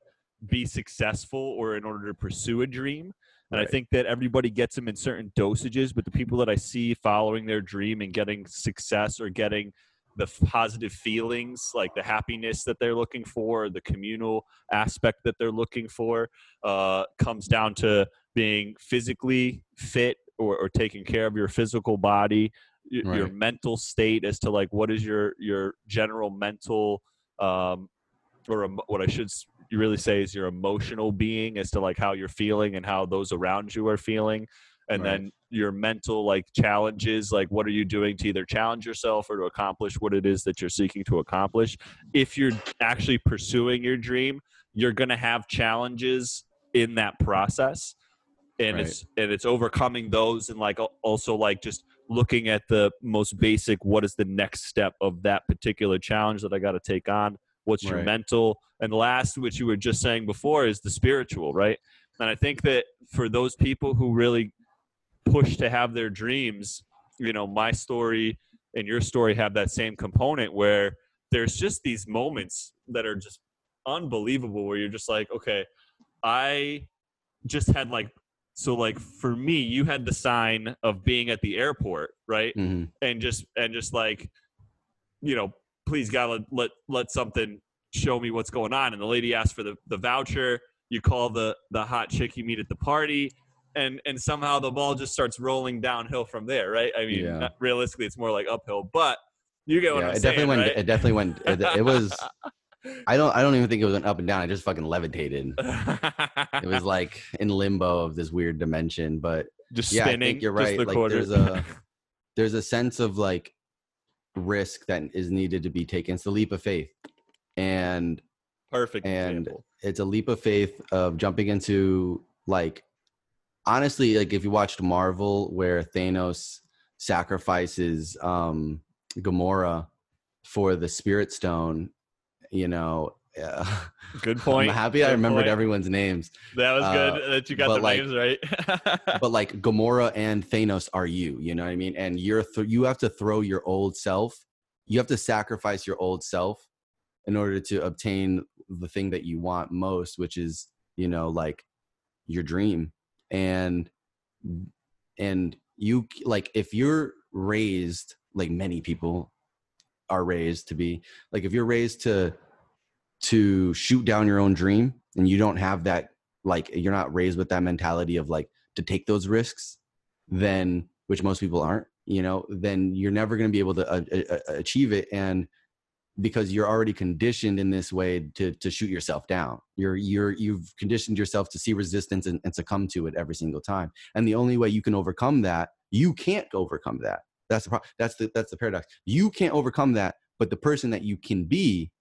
be successful or in order to pursue a dream and i think that everybody gets them in certain dosages but the people that i see following their dream and getting success or getting the positive feelings like the happiness that they're looking for the communal aspect that they're looking for uh, comes down to being physically fit or, or taking care of your physical body y- your mental state as to like what is your your general mental um or emo- what i should really say is your emotional being as to like how you're feeling and how those around you are feeling and Right. then your mental like challenges like what are you doing to either challenge yourself or to accomplish what it is that you're seeking to accomplish? If you're actually pursuing your dream you're going to have challenges in that process and Right. it's and it's overcoming those and like also like just looking at the most basic what is the next step of that particular challenge that i got to take on? What's your mental? And last which you were just saying before is the spiritual right? And i think that for those people who really push to have their dreams you know my story and your story have that same component where there's just these moments that are just unbelievable where you're just like okay I just had like so like for me, you had the sign of being at the airport, right? Mhm. And just and just like, you know, please God let let, let something show me what's going on. And the lady asked for the, the voucher. You call the the hot chick you meet at the party. And, and somehow the ball just starts rolling downhill from there, right? I mean, Yeah. realistically, it's more like uphill, but you get what Yeah, I'm it saying, definitely went. right? It definitely went. It, it was. I don't. I don't even think it was an up and down. I just fucking levitated. It was like in limbo of this weird dimension. But just yeah, spinning. I think you're just right. the Like quarter. there's a there's a sense of like risk that is needed to be taken. It's the leap of faith, and perfect and- example. it's a leap of faith of jumping into like honestly like if you watched marvel where thanos sacrifices um gamora for the spirit stone you know uh, Good point. i'm happy i remembered point. everyone's names That was uh, good that you got the like- names right. but like gamora and thanos are you you know what i mean and you're th- you have to throw your old self you have to sacrifice your old self in order to obtain the thing that you want most which is you know like your dream and and you like if you're raised like many people are raised to be like if you're raised to to shoot down your own dream and you don't have that like you're not raised with that mentality of like to take those risks then which most people aren't you know then you're never going to be able to uh, uh, achieve it and because you're already conditioned in this way to to shoot yourself down. You're you're you've conditioned yourself to see resistance and, and succumb to it every single time. And the only way you can overcome that you can't overcome that. That's the pro- that's the that's the paradox. You can't overcome that but the person that you can be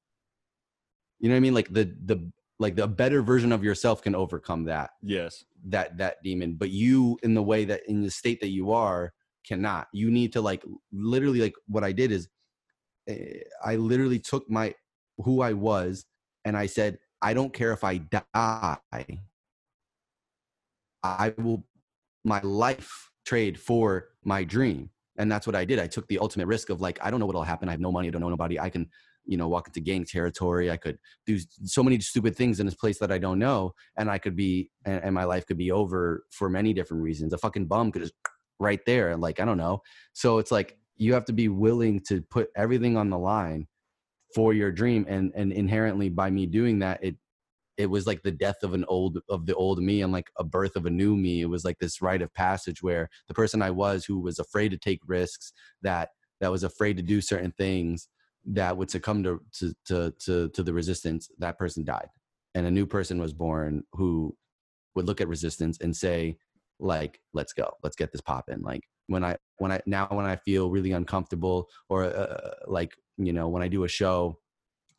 you know what i mean? Like the the like the better version of yourself can overcome that yes. that that demon. But you in the way that in the state that you are cannot. You need to like literally like what i did is Eh, i literally took my who i was and i said i don't care if i die. I will my life trade for my dream. And that's what i did. I took the ultimate risk of like i don't know what'll happen. I have no money i don't know nobody. I can you know walk into gang territory. I could do so many stupid things in this place that i don't know and i could be and, and my life could be over for many different reasons. A fucking bum could just right there like i don't know. So it's like you have to be willing to put everything on the line for your dream and and inherently by me doing that it it was like the death of an old of the old me and like a birth of a new me. It was like this rite of passage where the person i was who was afraid to take risks that that was afraid to do certain things that would succumb to to to to, to the resistance that person died. And a new person was born who would look at resistance and say like let's go. Let's get this popping like when i when i now when i feel really uncomfortable or uh, like you know when i do a show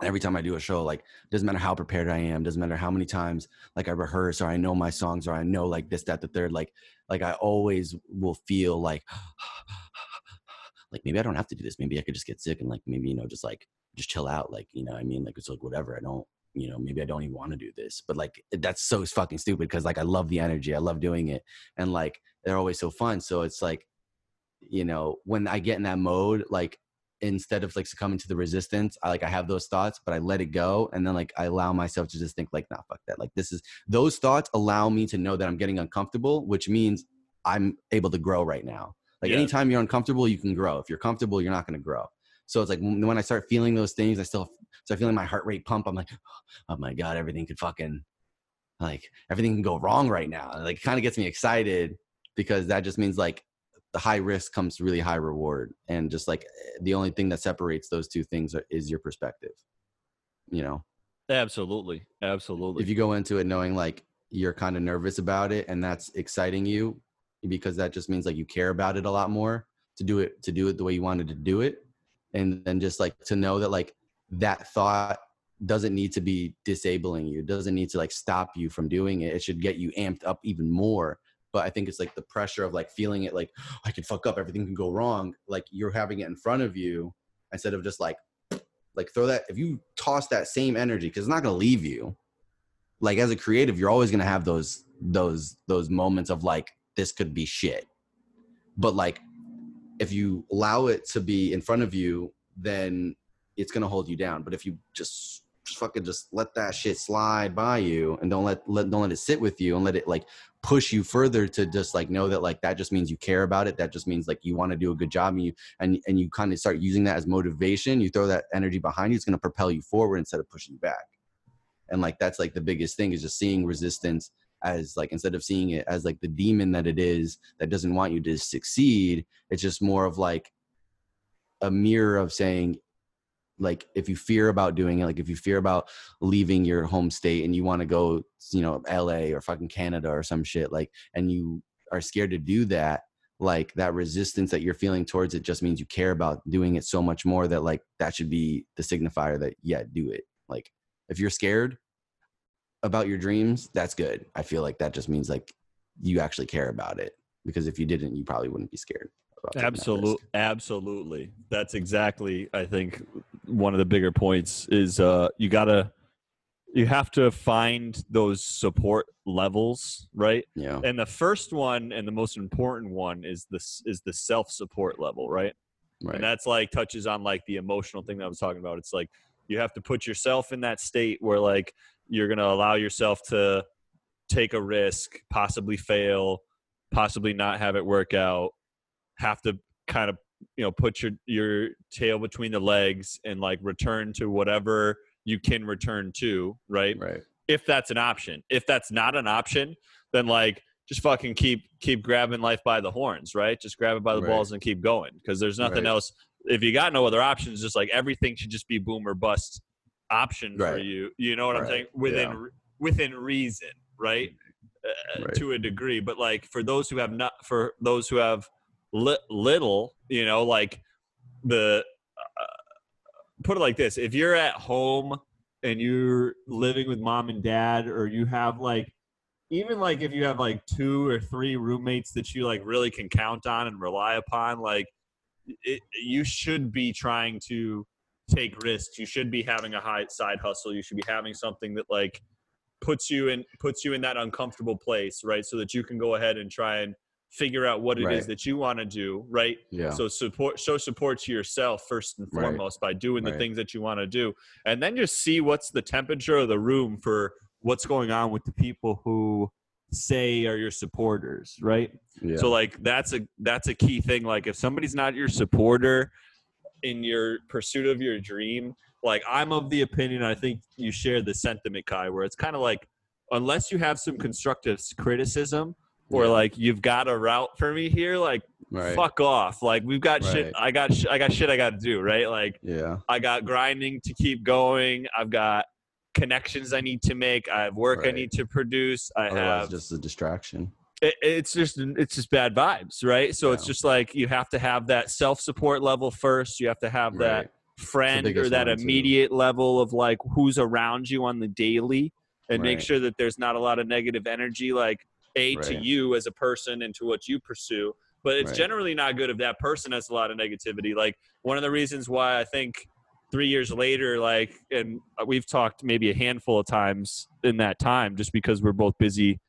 every time i do a show like doesn't matter how prepared i am doesn't matter how many times like i rehearse or i know my songs or i know like this that the third like like i always will feel like like maybe i don't have to do this. Maybe i could just get sick and like maybe you know just like just chill out like you know i mean? Like it's like whatever i don't you know maybe i don't even want to do this. But like that's so fucking stupid because like i love the energy i love doing it. And like they're always so fun. So it's like you know when i get in that mode like instead of like succumbing to the resistance i like i have those thoughts but i let it go and then like i allow myself to just think like nah fuck that. Like this is those thoughts allow me to know that i'm getting uncomfortable which means i'm able to grow right now. Like Yeah. anytime you're uncomfortable you can grow. If you're comfortable you're not going to grow. So it's like when i start feeling those things i still start feeling my heart rate pump. I'm like oh my god everything could fucking like everything can go wrong right now. Like kind of gets me excited because that just means like the high risk comes really high reward and just like eh, the only thing that separates those two things are, is your perspective you know Absolutely. Absolutely. if you go into it knowing like you're kind of nervous about it and that's exciting you because that just means like you care about it a lot more to do it to do it the way you wanted to do it and then just like to know that like that thought doesn't need to be disabling you it doesn't need to like stop you from doing it it should get you amped up even more but i think it's like the pressure of like feeling it like i can fuck up everything can go wrong like you're having it in front of you instead of just like like throw that if you toss that same energy because it's not to leave you like as a creative you're always to have those those those moments of like this could be shit. But like if you allow it to be in front of you then it's to hold you down but if you just just fucking just let that shit slide by you and don't let, let don't let it sit with you and let it like push you further to just like know that like that just means you care about it. That just means like you want to do a good job and you and and you kind of start using that as motivation. You throw that energy behind you it's going to propel you forward instead of pushing you back. And like that's like the biggest thing is just seeing resistance as like instead of seeing it as like the demon that it is that doesn't want you to succeed it's just more of like a mirror of saying like if you fear about doing it like if you fear about leaving your home state and you want to go you know la or fucking canada or some shit like and you are scared to do that like that resistance that you're feeling towards it just means you care about doing it so much more that like that should be the signifier that yeah do it like if you're scared about your dreams that's good i feel like that just means like you actually care about it because if you didn't you probably wouldn't be scared. Absolutely, absolutely. That's exactly. I think one of the bigger points is uh, you gotta, you have to find those support levels, right? yeah And the first one and the most important one is this is the self support level, right? right And that's like touches on like the emotional thing that I was talking about. It's like you have to put yourself in that state where like you're gonna allow yourself to take a risk, possibly fail, possibly not have it work out, have to kind of you know put your your tail between the legs and like return to whatever you can return to, right? right If that's an option. If that's not an option, then like just fucking keep keep grabbing life by the horns, right? Just grab it by the Right. balls and keep going because there's nothing Right. else. If you got no other options, just like everything should just be boom or bust option for you. You know what I'm saying? Within Yeah. within reason, right? Uh, Right. To a degree, but like for those who have not, for those who have li- little, you know, like the uh, put it like this: if you're at home and you're living with mom and dad, or you have like even like if you have like two or three roommates that you like really can count on and rely upon, like it, you should be trying to take risks. You should be having a high side hustle. You should be having something that like puts you in puts you in that uncomfortable place, right? So that you can go ahead and try and figure out what it is Right. that you want to do, right? yeah So support show support to yourself first and Right. foremost by doing the Right. things that you want to do. And then just see what's the temperature of the room for what's going on with the people who say are your supporters, right? yeah So like that's a that's a key thing. Like if somebody's not your supporter in your pursuit of your dream, like I'm of the opinion, I think you share the sentiment, Ky, where it's kind of like unless you have some constructive criticism or Yeah. like you've got a route for me here, like right fuck off. Like we've got shit. I got sh- I got shit I got to do. Right. Like yeah I got grinding to keep going. I've got connections I need to make. I have work I need to produce. I otherwise have just a distraction it, it's just it's just bad vibes, right? So it's just like you have to have that self support level first. You have to have that friend or that one, too. immediate level of like who's around you on the daily, and make sure that there's not a lot of negative energy, like a to you as a person and to what you pursue. But it's Right. generally not good if that person has a lot of negativity. Like one of the reasons why I think three years later, like, and we've talked maybe a handful of times in that time, just because we're both busy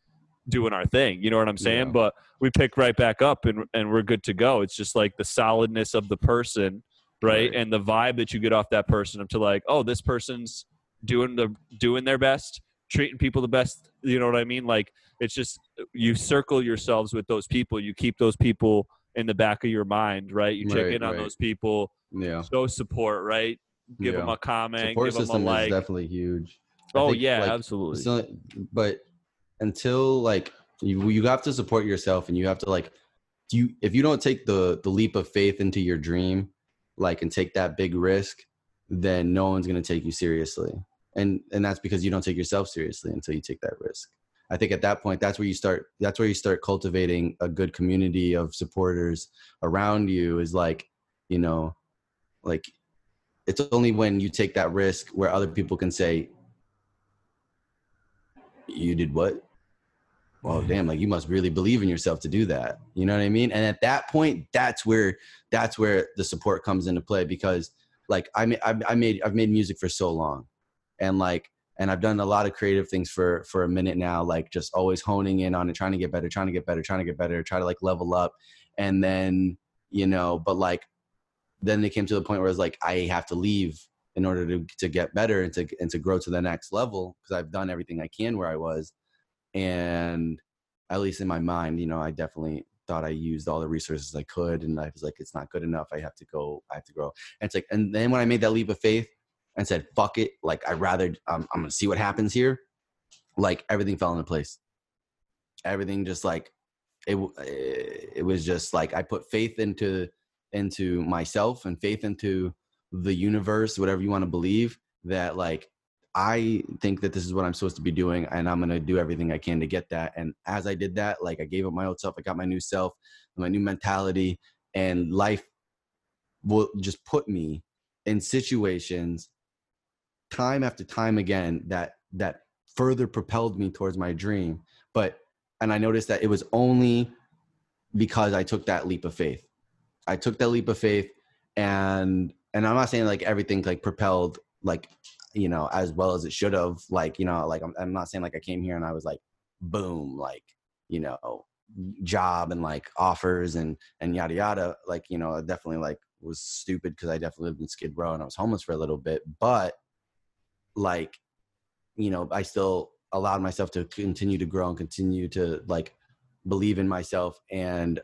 doing our thing. You know what I'm saying? Yeah. But we pick right back up and and we're good to go. It's just like the solidness of the person, right? Right. And the vibe that you get off that person up to like, oh, this person's doing the doing their best, treating people the best. You know what I mean? Like it's just you circle yourselves with those people. You keep those people in the back of your mind, right? You check Right, in on right. those people, yeah show support, right? Give Yeah. them a comment, support give them a system like. is definitely huge oh think, yeah, like, absolutely. So, but until like you you have to support yourself and you have to like do you if you don't take the the leap of faith into your dream like and take that big risk then no one's going to take you seriously and and that's because you don't take yourself seriously until you take that risk i think at that point that's where you start that's where you start cultivating a good community of supporters around you is like you know like it's only when you take that risk where other people can say you did what? Well mm-hmm. damn like you must really believe in yourself to do that. You know what i mean? And at that point that's where that's where the support comes into play because like i made i made i've made music for so long. And like and i've done a lot of creative things for for a minute now like just always honing in on it trying to get better trying to get better trying to get better try to like level up and then you know but like then they came to the point where it's like i have to leave in order to to get better and to and to grow to the next level because I've done everything I can where I was, and at least in my mind, you know, I definitely thought I used all the resources I could, and I was like, it's not good enough. I have to go. I have to grow. And it's like, and then when I made that leap of faith and said, "Fuck it," like I rather um, I'm gonna see what happens here. Like everything fell into place. Everything just like it. It was just like I put faith into into myself and faith into the universe, whatever you want to believe. That like I think that this is what I'm supposed to be doing, and I'm gonna do everything I can to get that. And as I did that, like I gave up my old self, I got my new self, my new mentality, and life will just put me in situations time after time again that that further propelled me towards my dream. But and I noticed that it was only because I took that leap of faith. I took that leap of faith, and and I'm not saying like everything like propelled like you know as well as it should have like you know like I'm, I'm not saying like i came here and i was like boom like you know job and like offers and and yada yada like you know I definitely like was stupid because i definitely lived in skid row and i was homeless for a little bit but like you know i still allowed myself to continue to grow and continue to like believe in myself and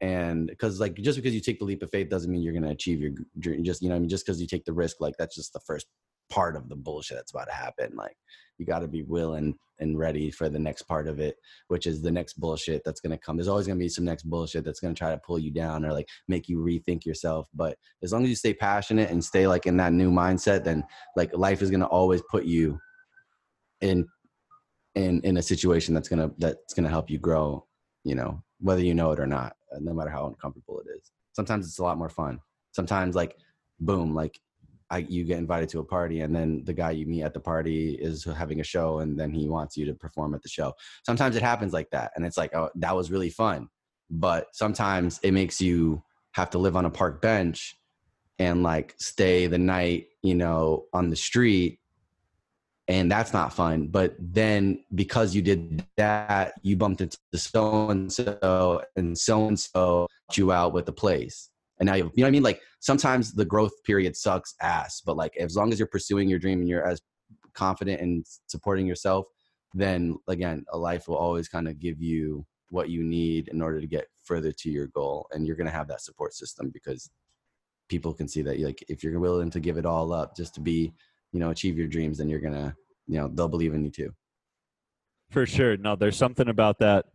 and because like just because you take the leap of faith doesn't mean you're going to achieve your dream just you know i mean? Just because you take the risk like that's just the first part of the bullshit that's about to happen like you got to be willing and ready for the next part of it which is the next bullshit that's going to come. There's always going to be some next bullshit that's going to try to pull you down or like make you rethink yourself but as long as you stay passionate and stay like in that new mindset then like life is going to always put you in in in a situation that's going to that's going to help you grow you know whether you know it or not uh, no matter how uncomfortable it is. Sometimes it's a lot more fun. Sometimes like boom like I, you get invited to a party and then the guy you meet at the party is having a show and then he wants you to perform at the show. Sometimes it happens like that and it's like oh that was really fun. But sometimes it makes you have to live on a park bench and like stay the night you know on the street and that's not fun. But then because you did that you bumped into the so and so and so and so you out with the place and now you, you know what I mean? Like sometimes the growth period sucks ass, but like as long as you're pursuing your dream and you're as confident and supporting yourself, then again, a life will always kind of give you what you need in order to get further to your goal. And you're going to have that support system because people can see that like if you're willing to give it all up just to be, you know, achieve your dreams, then you're going to, you know, they'll believe in you too. For sure. No, there's something about that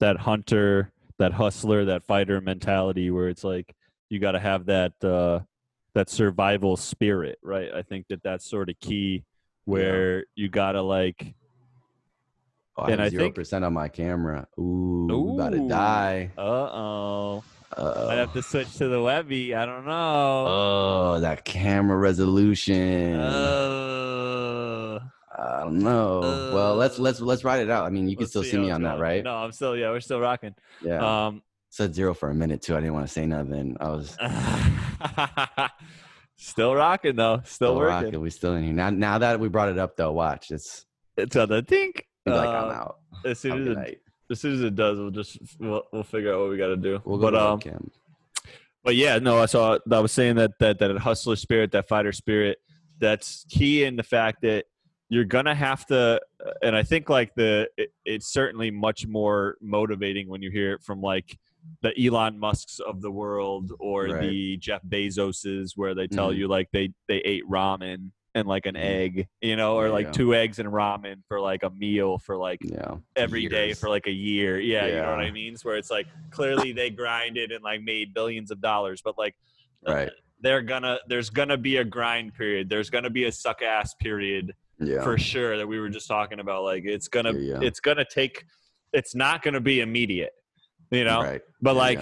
that hunter, that hustler, that fighter mentality where it's like you got to have that uh that survival spirit, right? I think that that's sort of key where you got to like Oh, I And I zero think- percent on my camera. Ooh, we about to die. uh-oh. Uh, I'd have to switch to the Webby. I don't know. oh, that camera resolution. Uh, I don't know. well, let's uh, let's let's write it out. I mean, you can still see how me on that, right? No, I'm still yeah, we're still rocking. Yeah. Um Said zero for a minute too. I didn't want to say nothing. I was still rocking though. Still, still working. rocking. We still in here now. Now that we brought it up, though, watch. It's It's on the be like I'm Uh, out. As soon as, it, night. as soon as it does, we'll just we'll, we'll figure out what we got to do. We'll go but um, but yeah, no. I saw. I was saying that that that hustler spirit, that fighter spirit, that's key in the fact that you're gonna have to. And I think like the it, it's certainly much more motivating when you hear it from like the Elon Musk's of the world or Right. the Jeff Bezoses, where they tell Mhm. you like they they ate ramen and like an Mhm. egg, you know, or like go. two eggs and ramen for like a meal for like Yeah. every day Years. for like a year. Yeah, you know what I Yeah. mean? Where it's like clearly they grinded and like made billions of dollars, but like uh, Right. they're gonna there's gonna be a grind period. There's gonna be a suck ass period Yeah. for sure that we were just talking about. Like it's gonna Yeah, yeah. it's gonna take it's not gonna be immediate. You know? Right. But There like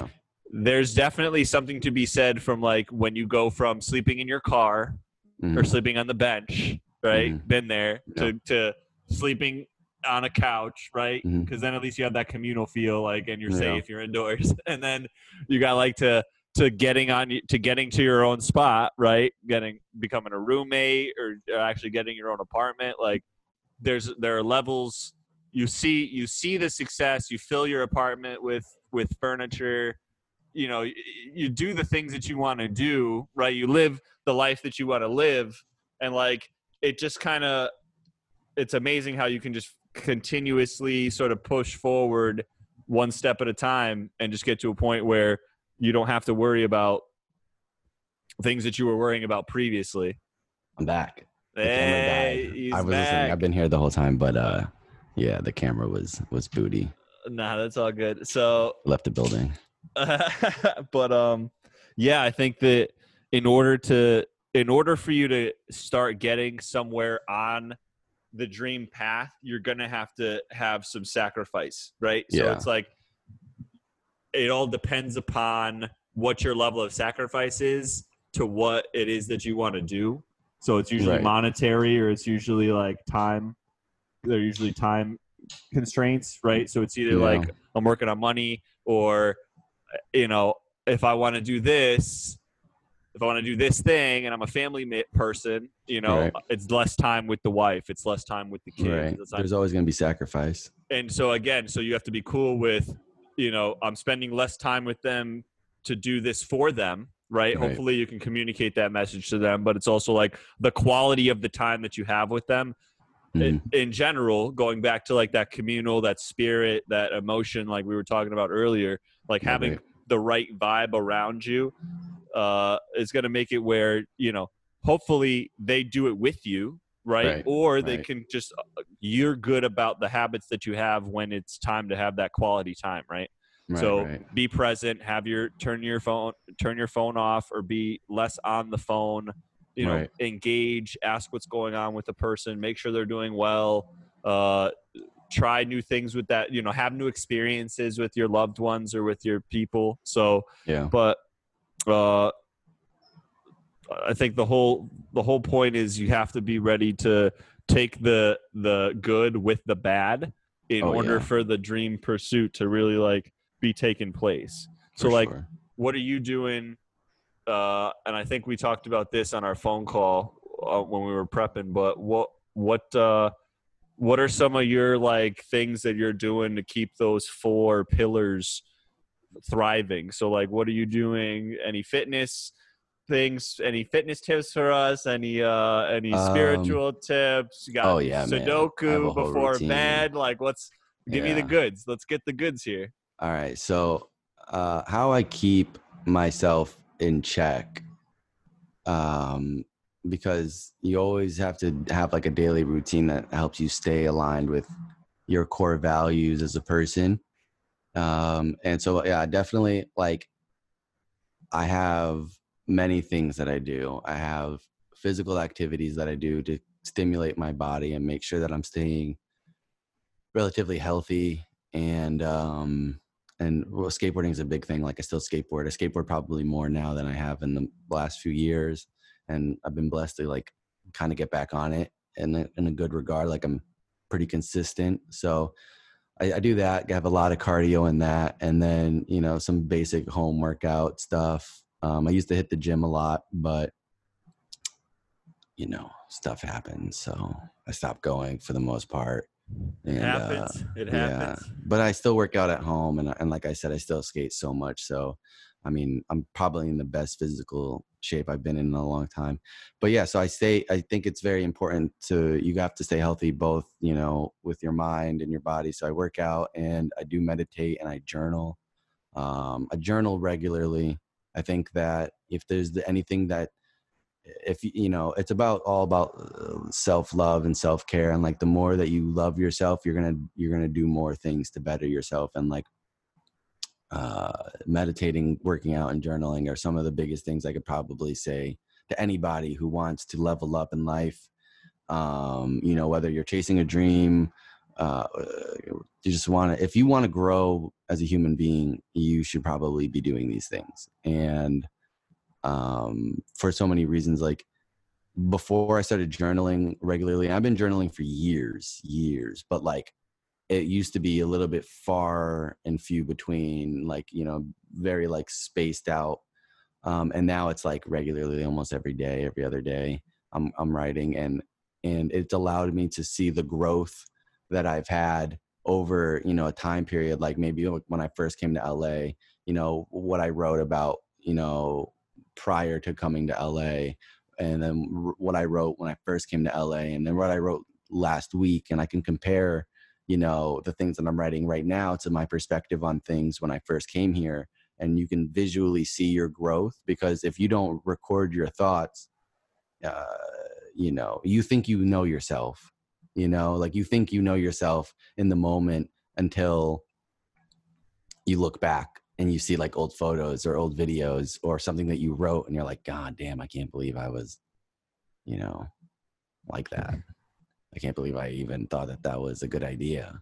there's definitely something to be said from like when you go from sleeping in your car or Mhm. sleeping on the bench, right? Mhm. Been there Yeah. to to sleeping on a couch, right? Because then at least you have that communal feel, like, and you're Yeah. safe, you're indoors, and then you got like to to getting on to getting to your own spot, right? Getting becoming a roommate or, or actually getting your own apartment. Like, there's there are levels. You see you see the success. You fill your apartment with with furniture. you know you do the things that you want to do right you live the life that you want to live and like it just kind of it's amazing how you can just continuously sort of push forward one step at a time and just get to a point where you don't have to worry about things that you were worrying about previously I'm back. Hey, camera died. he's I was back. listening. I've been here the whole time, but uh, yeah, the camera was was booty. nah that's all good so Left the building. but um yeah i think that in order to in order for you to start getting somewhere on the dream path you're gonna have to have some sacrifice right Yeah. so it's like it all depends upon what your level of sacrifice is to what it is that you want to do so it's usually Right. monetary or it's usually like time they're usually time constraints right so it's either Yeah. like i'm working on money or you know if i want to do this if i want to do this thing and i'm a family person you know Right. it's less time with the wife it's less time with the kids Right. There's always gonna be sacrifice. and so again so you have to be cool with you know i'm spending less time with them to do this for them right, Right. hopefully you can communicate that message to them but it's also like the quality of the time that you have with them In, in general going back to like that communal that spirit that emotion like we were talking about earlier like Right, having right. the right vibe around you uh is going to make it where you know hopefully they do it with you right, Right, or they right. can just uh, you're good about the habits that you have when it's time to have that quality time right, Right, so right. be present have your turn your phone turn your phone off or be less on the phone you know Right. engage ask what's going on with the person make sure they're doing well uh try new things with that you know have new experiences with your loved ones or with your people so yeah. but uh i think the whole the whole point is you have to be ready to take the the good with the bad in Oh, order yeah. for the dream pursuit to really like be taking place so for like sure. what are you doing uh and i think we talked about this on our phone call uh, when we were prepping but what what uh what are some of your like things that you're doing to keep those four pillars thriving? So like what are you doing? Any fitness things any fitness tips for us? Any uh any Um, spiritual tips? You got oh, yeah, man. I have a sudoku before routine. bed? Like what's give me the goods. Let's get the goods here. All right. So, uh, how I keep myself in check, um, because you always have to have like a daily routine that helps you stay aligned with your core values as a person. Um, and so, yeah, definitely like I have many things that I do. I have physical activities that I do to stimulate my body and make sure that I'm staying relatively healthy and um and well, skateboarding is a big thing like i still skateboard. I skateboard probably more now than i have in the last few years and i've been blessed to like kind of get back on it in in a good regard like i'm pretty consistent so I, I do that I have a lot of cardio in that and then you know some basic home workout stuff. Um, i used to hit the gym a lot but you know stuff happens so i stopped going for the most part it And, uh, happens it yeah, happens but I still work out at home, and and like I said, I still skate so much. So, I mean, I'm probably in the best physical shape I've been in in a long time. But yeah, so I stay. I think it's very important to you have to stay healthy, both you know, with your mind and your body. So I work out and I do meditate and I journal. Um, I journal regularly. I think that if there's the, anything that if you know it's about all about self love and self care and like the more that you love yourself you're gonna you're gonna do more things to better yourself and like uh meditating working out and journaling are some of the biggest things i could probably say to anybody who wants to level up in life. Um you know whether you're chasing a dream uh you just want to if you want to grow as a human being you should probably be doing these things. And um, for so many reasons. Like before I started journaling regularly, I've been journaling for years, years, but like it used to be a little bit far and few between, like, you know, very like spaced out. Um, and now it's like regularly, almost every day, every other day, I'm, I'm writing and, and it's allowed me to see the growth that I've had over you know a time period like maybe when i first came to la you know what i wrote about you know prior to coming to la and then r- what i wrote when i first came to la and then what i wrote last week and i can compare you know the things that i'm writing right now to my perspective on things when i first came here and you can visually see your growth because if you don't record your thoughts uh, you know you think you know yourself you know like you think you know yourself in the moment until you look back and you see like old photos or old videos or something that you wrote and you're like god damn i can't believe i was you know like that. I can't believe i even thought that that was a good idea.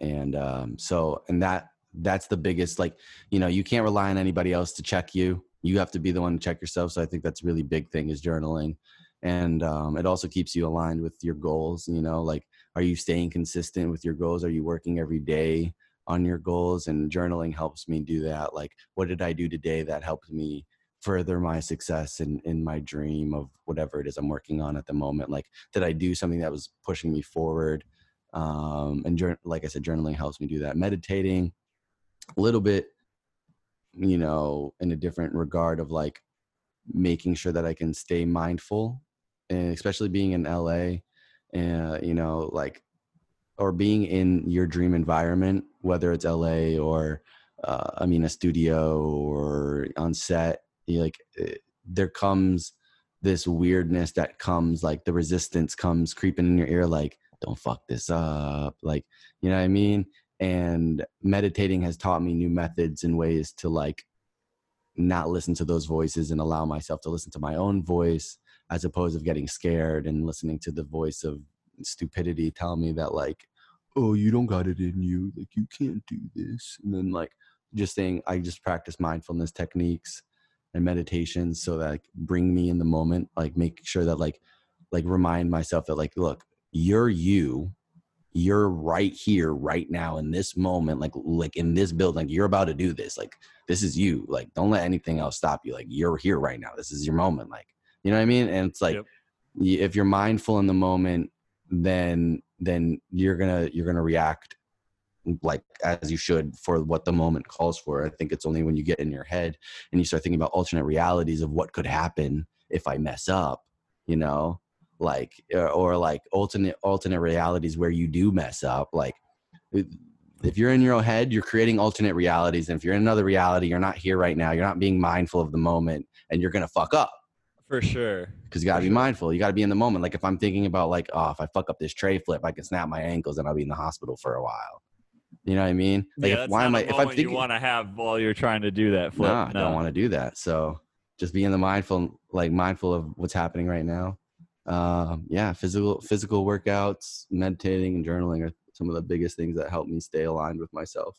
And um so and that that's the biggest like you know you can't rely on anybody else to check you. You have to be the one to check yourself so i think that's a really big thing is journaling. And um, it also keeps you aligned with your goals you know like are you staying consistent with your goals? Are you working every day on your goals and journaling helps me do that like what did i do today that helped me further my success in in my dream of whatever it is i'm working on at the moment? Like did i do something that was pushing me forward? Um and like i said journaling helps me do that. Meditating a little bit you know in a different regard of like making sure that i can stay mindful and especially being in la and you know like or being in your dream environment whether it's la or uh, i mean a studio or on set like eh, there comes this weirdness that comes like the resistance comes creeping in your ear like don't fuck this up like you know what i mean? And meditating has taught me new methods and ways to like not listen to those voices and allow myself to listen to my own voice as opposed of getting scared and listening to the voice of stupidity tell me that like oh you don't got it in you like you can't do this and then like just saying i just practice mindfulness techniques and meditations so that like, bring me in the moment like make sure that like like remind myself that like look you're you you're right here right now in this moment like like in this building you're about to do this like this is you like don't let anything else stop you like you're here right now this is your moment like you know what i mean and it's like Yep. if you're mindful in the moment then then you're gonna you're gonna react like as you should for what the moment calls for. I think it's only when you get in your head and you start thinking about alternate realities of what could happen if i mess up you know? Like or, like alternate alternate realities where you do mess up. Like if you're in your own head you're creating alternate realities. And if you're in another reality you're not here right now. You're not being mindful of the moment and you're gonna fuck up for sure. because you got to be sure. mindful. You got to be in the moment. Like if I'm thinking about like, oh, if I fuck up this tre flip, I can snap my ankles and I'll be in the hospital for a while. You know what I mean? Like, yeah, if, why am I? If I'm thinking, you want to have while you're trying to do that flip. nah, I don't want to do that. So just be in the mindful, like mindful of what's happening right now. Um, yeah, physical physical workouts, meditating, and journaling are some of the biggest things that help me stay aligned with myself.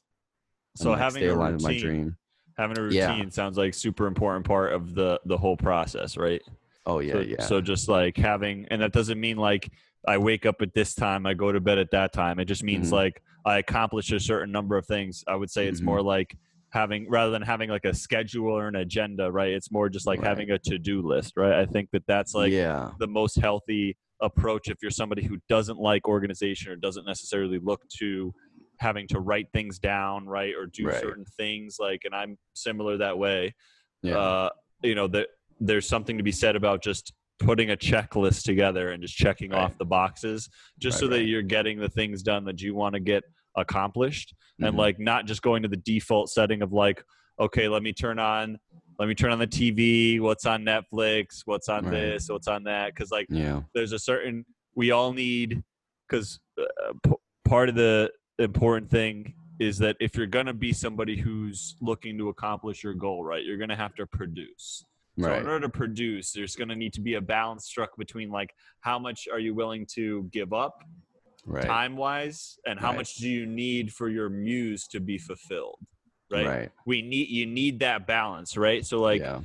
and, So like, having stay aligned with my dream. Having a routine Yeah. sounds like super important part of the the whole process, right? Oh yeah, so, yeah. So just like having, and that doesn't mean like I wake up at this time, I go to bed at that time. It just means Mhm. like I accomplish a certain number of things. I would say it's Mhm. more like having rather than having like a schedule or an agenda, right? It's more just like Right. having a to do list, right? I think that that's like yeah, the most healthy approach if you're somebody who doesn't like organization or doesn't necessarily look to having to write things down right or do Right. certain things like and i'm similar that way yeah, uh you know that there's something to be said about just putting a checklist together and just checking Right. off the boxes just Right, so that you're getting the things done that you want to get accomplished and Mhm. like not just going to the default setting of like okay let me turn on let me turn on the tv what's on netflix what's on Right. this what's on that because like yeah, there's a certain we all need because uh, p- part of the important thing is that if you're going to be somebody who's looking to accomplish your goal right you're going to have to produce. So right, in order to produce there's going to need to be a balance struck between like how much are you willing to give up right, time wise and how Right. much do you need for your muse to be fulfilled right? right, we need you need that balance right? So like yeah,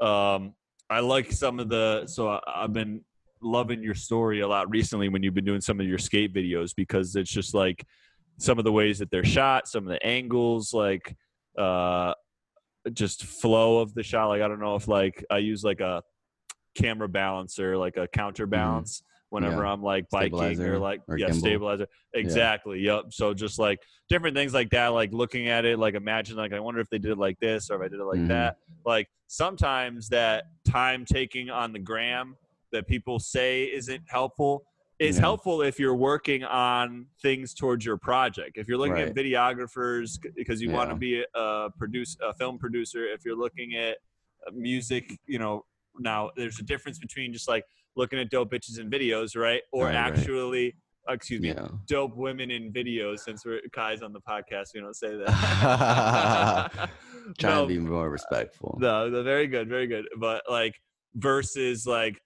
um i like some of the so I, i've been loving your story a lot recently when you've been doing some of your skate videos because it's just like some of the ways that they're shot some of the angles like uh just flow of the shot. Like i don't know if like i use like a camera balancer like a counterbalance whenever Yeah. I'm like biking or like or yeah gimbal. stabilizer. Exactly. Yep so just like different things like that like looking at it like imagine like I wonder if they did it like this or if I did it like Mhm. that like sometimes that time taking on the gram that people say isn't helpful is Yeah. helpful if you're working on things towards your project. If you're looking at videographers because you want to be a produce a film producer, if you're looking at uh, music, you know, now there's a difference between just like looking at dope bitches in videos, right? Or Right, right. actually uh, excuse me, Yeah. dope women in videos since we're Ky's on the podcast, we don't say that. Trying No, to be more respectful. no, no, very good, very good. But like versus like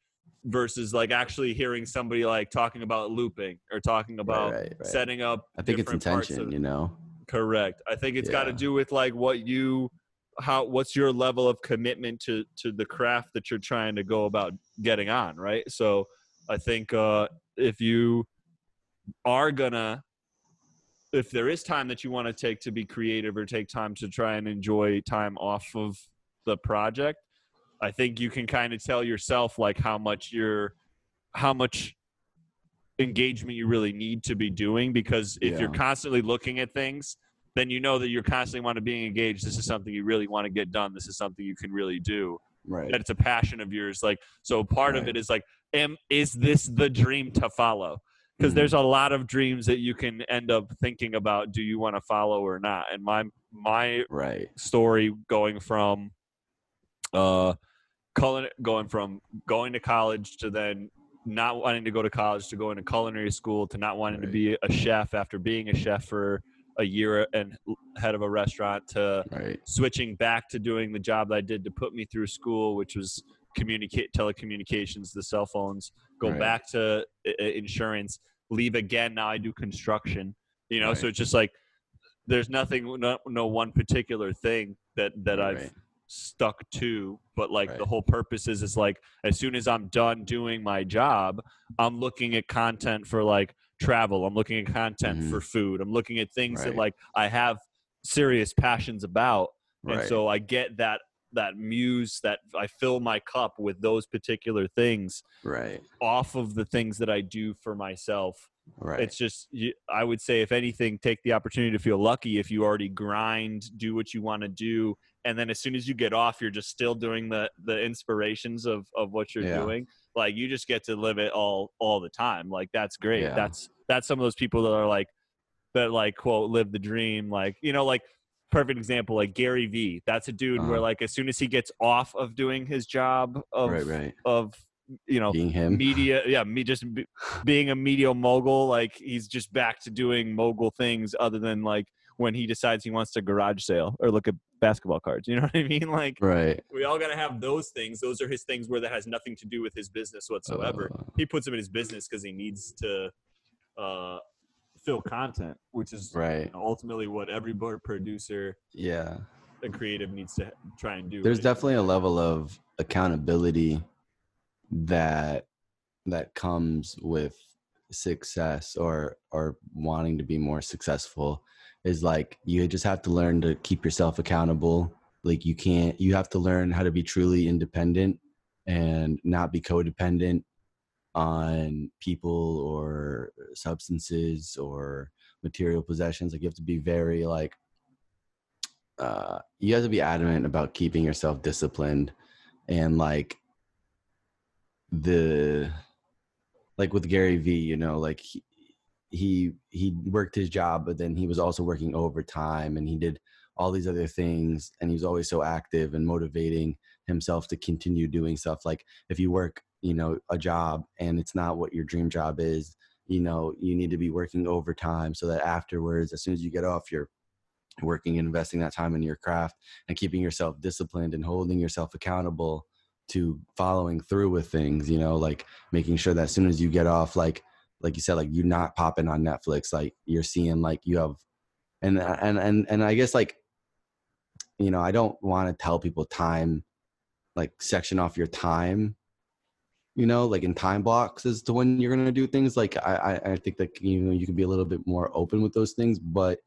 versus like actually hearing somebody like talking about looping or talking about right, right. setting up. I think it's intention, of- you know. Correct. I think it's got to do with like what you how what's your level of commitment to to the craft that you're trying to go about getting on, right? So I think uh if you are gonna if there is time that you want to take to be creative or take time to try and enjoy time off of the project, I think you can kind of tell yourself like how much you're how much engagement you really need to be doing because if you're constantly looking at things then you know that you're constantly want to be engaged. This is something you really want to get done. This is something you can really do. Right. that it's a passion of yours. Like so part of it is like am is this the dream to follow? Because Mhm. there's a lot of dreams that you can end up thinking about do you want to follow or not? And my my Right. story going from uh going from going to college to then not wanting to go to college to going to culinary school to not wanting to be a chef after being a chef for a year and head of a restaurant to Right. switching back to doing the job that I did to put me through school, which was communicate telecommunications, the cell phones. Go Right. back to uh, insurance. Leave again. Now I do construction. You know, so it's just like there's nothing, no, no one particular thing that that I've Right. Stuck to. But like the whole purpose is is like as soon as I'm done doing my job, I'm looking at content for like travel. I'm looking at content Mhm. for food. I'm looking at things that like I have serious passions about and so i get that that muse that i fill my cup with those particular things Right. off of the things that i do for myself Right. it's just you, i would say if anything take the opportunity to feel lucky if you already grind do what you want to do and then as soon as you get off you're just still doing the the inspirations of of what you're Yeah. doing like you just get to live it all all the time like that's great Yeah. that's that's some of those people that are like that like quote live the dream like you know like perfect example like gary vee that's a dude where Uh-huh. like as soon as he gets off of doing his job of right. Right. of you know Being him. media yeah me just be, being a media mogul like he's just back to doing mogul things other than like when he decides he wants to garage sale or look at basketball cards you know what i mean like Right. we all got to have those things those are his things where that has nothing to do with his business whatsoever Uh, he puts them in his business because he needs to uh fill content which is right. you know, ultimately what every board producer Yeah. and creative needs to try and do There's right? definitely a level of accountability that that comes with success or or wanting to be more successful is like you just have to learn to keep yourself accountable. Like you can't you have to learn how to be truly independent and not be codependent on people or substances or material possessions. Like you have to be very like uh you have to be adamant about keeping yourself disciplined and like the like with Gary Vee, you know, like he, he he worked his job, but then he was also working overtime and he did all these other things and he was always so active and motivating himself to continue doing stuff. Like if you work, you know, a job and it's not what your dream job is, you know, you need to be working overtime so that afterwards, as soon as you get off, you're working and investing that time in your craft and keeping yourself disciplined and holding yourself accountable to following through with things you know like making sure that as soon as you get off like like you said like you're not popping on netflix like you're seeing like you have and uh, and and, and i guess like you know i don't want to tell people time like section off your time you know like in time blocks as to when you're going to do things like I, I i think that you know you can be a little bit more open with those things but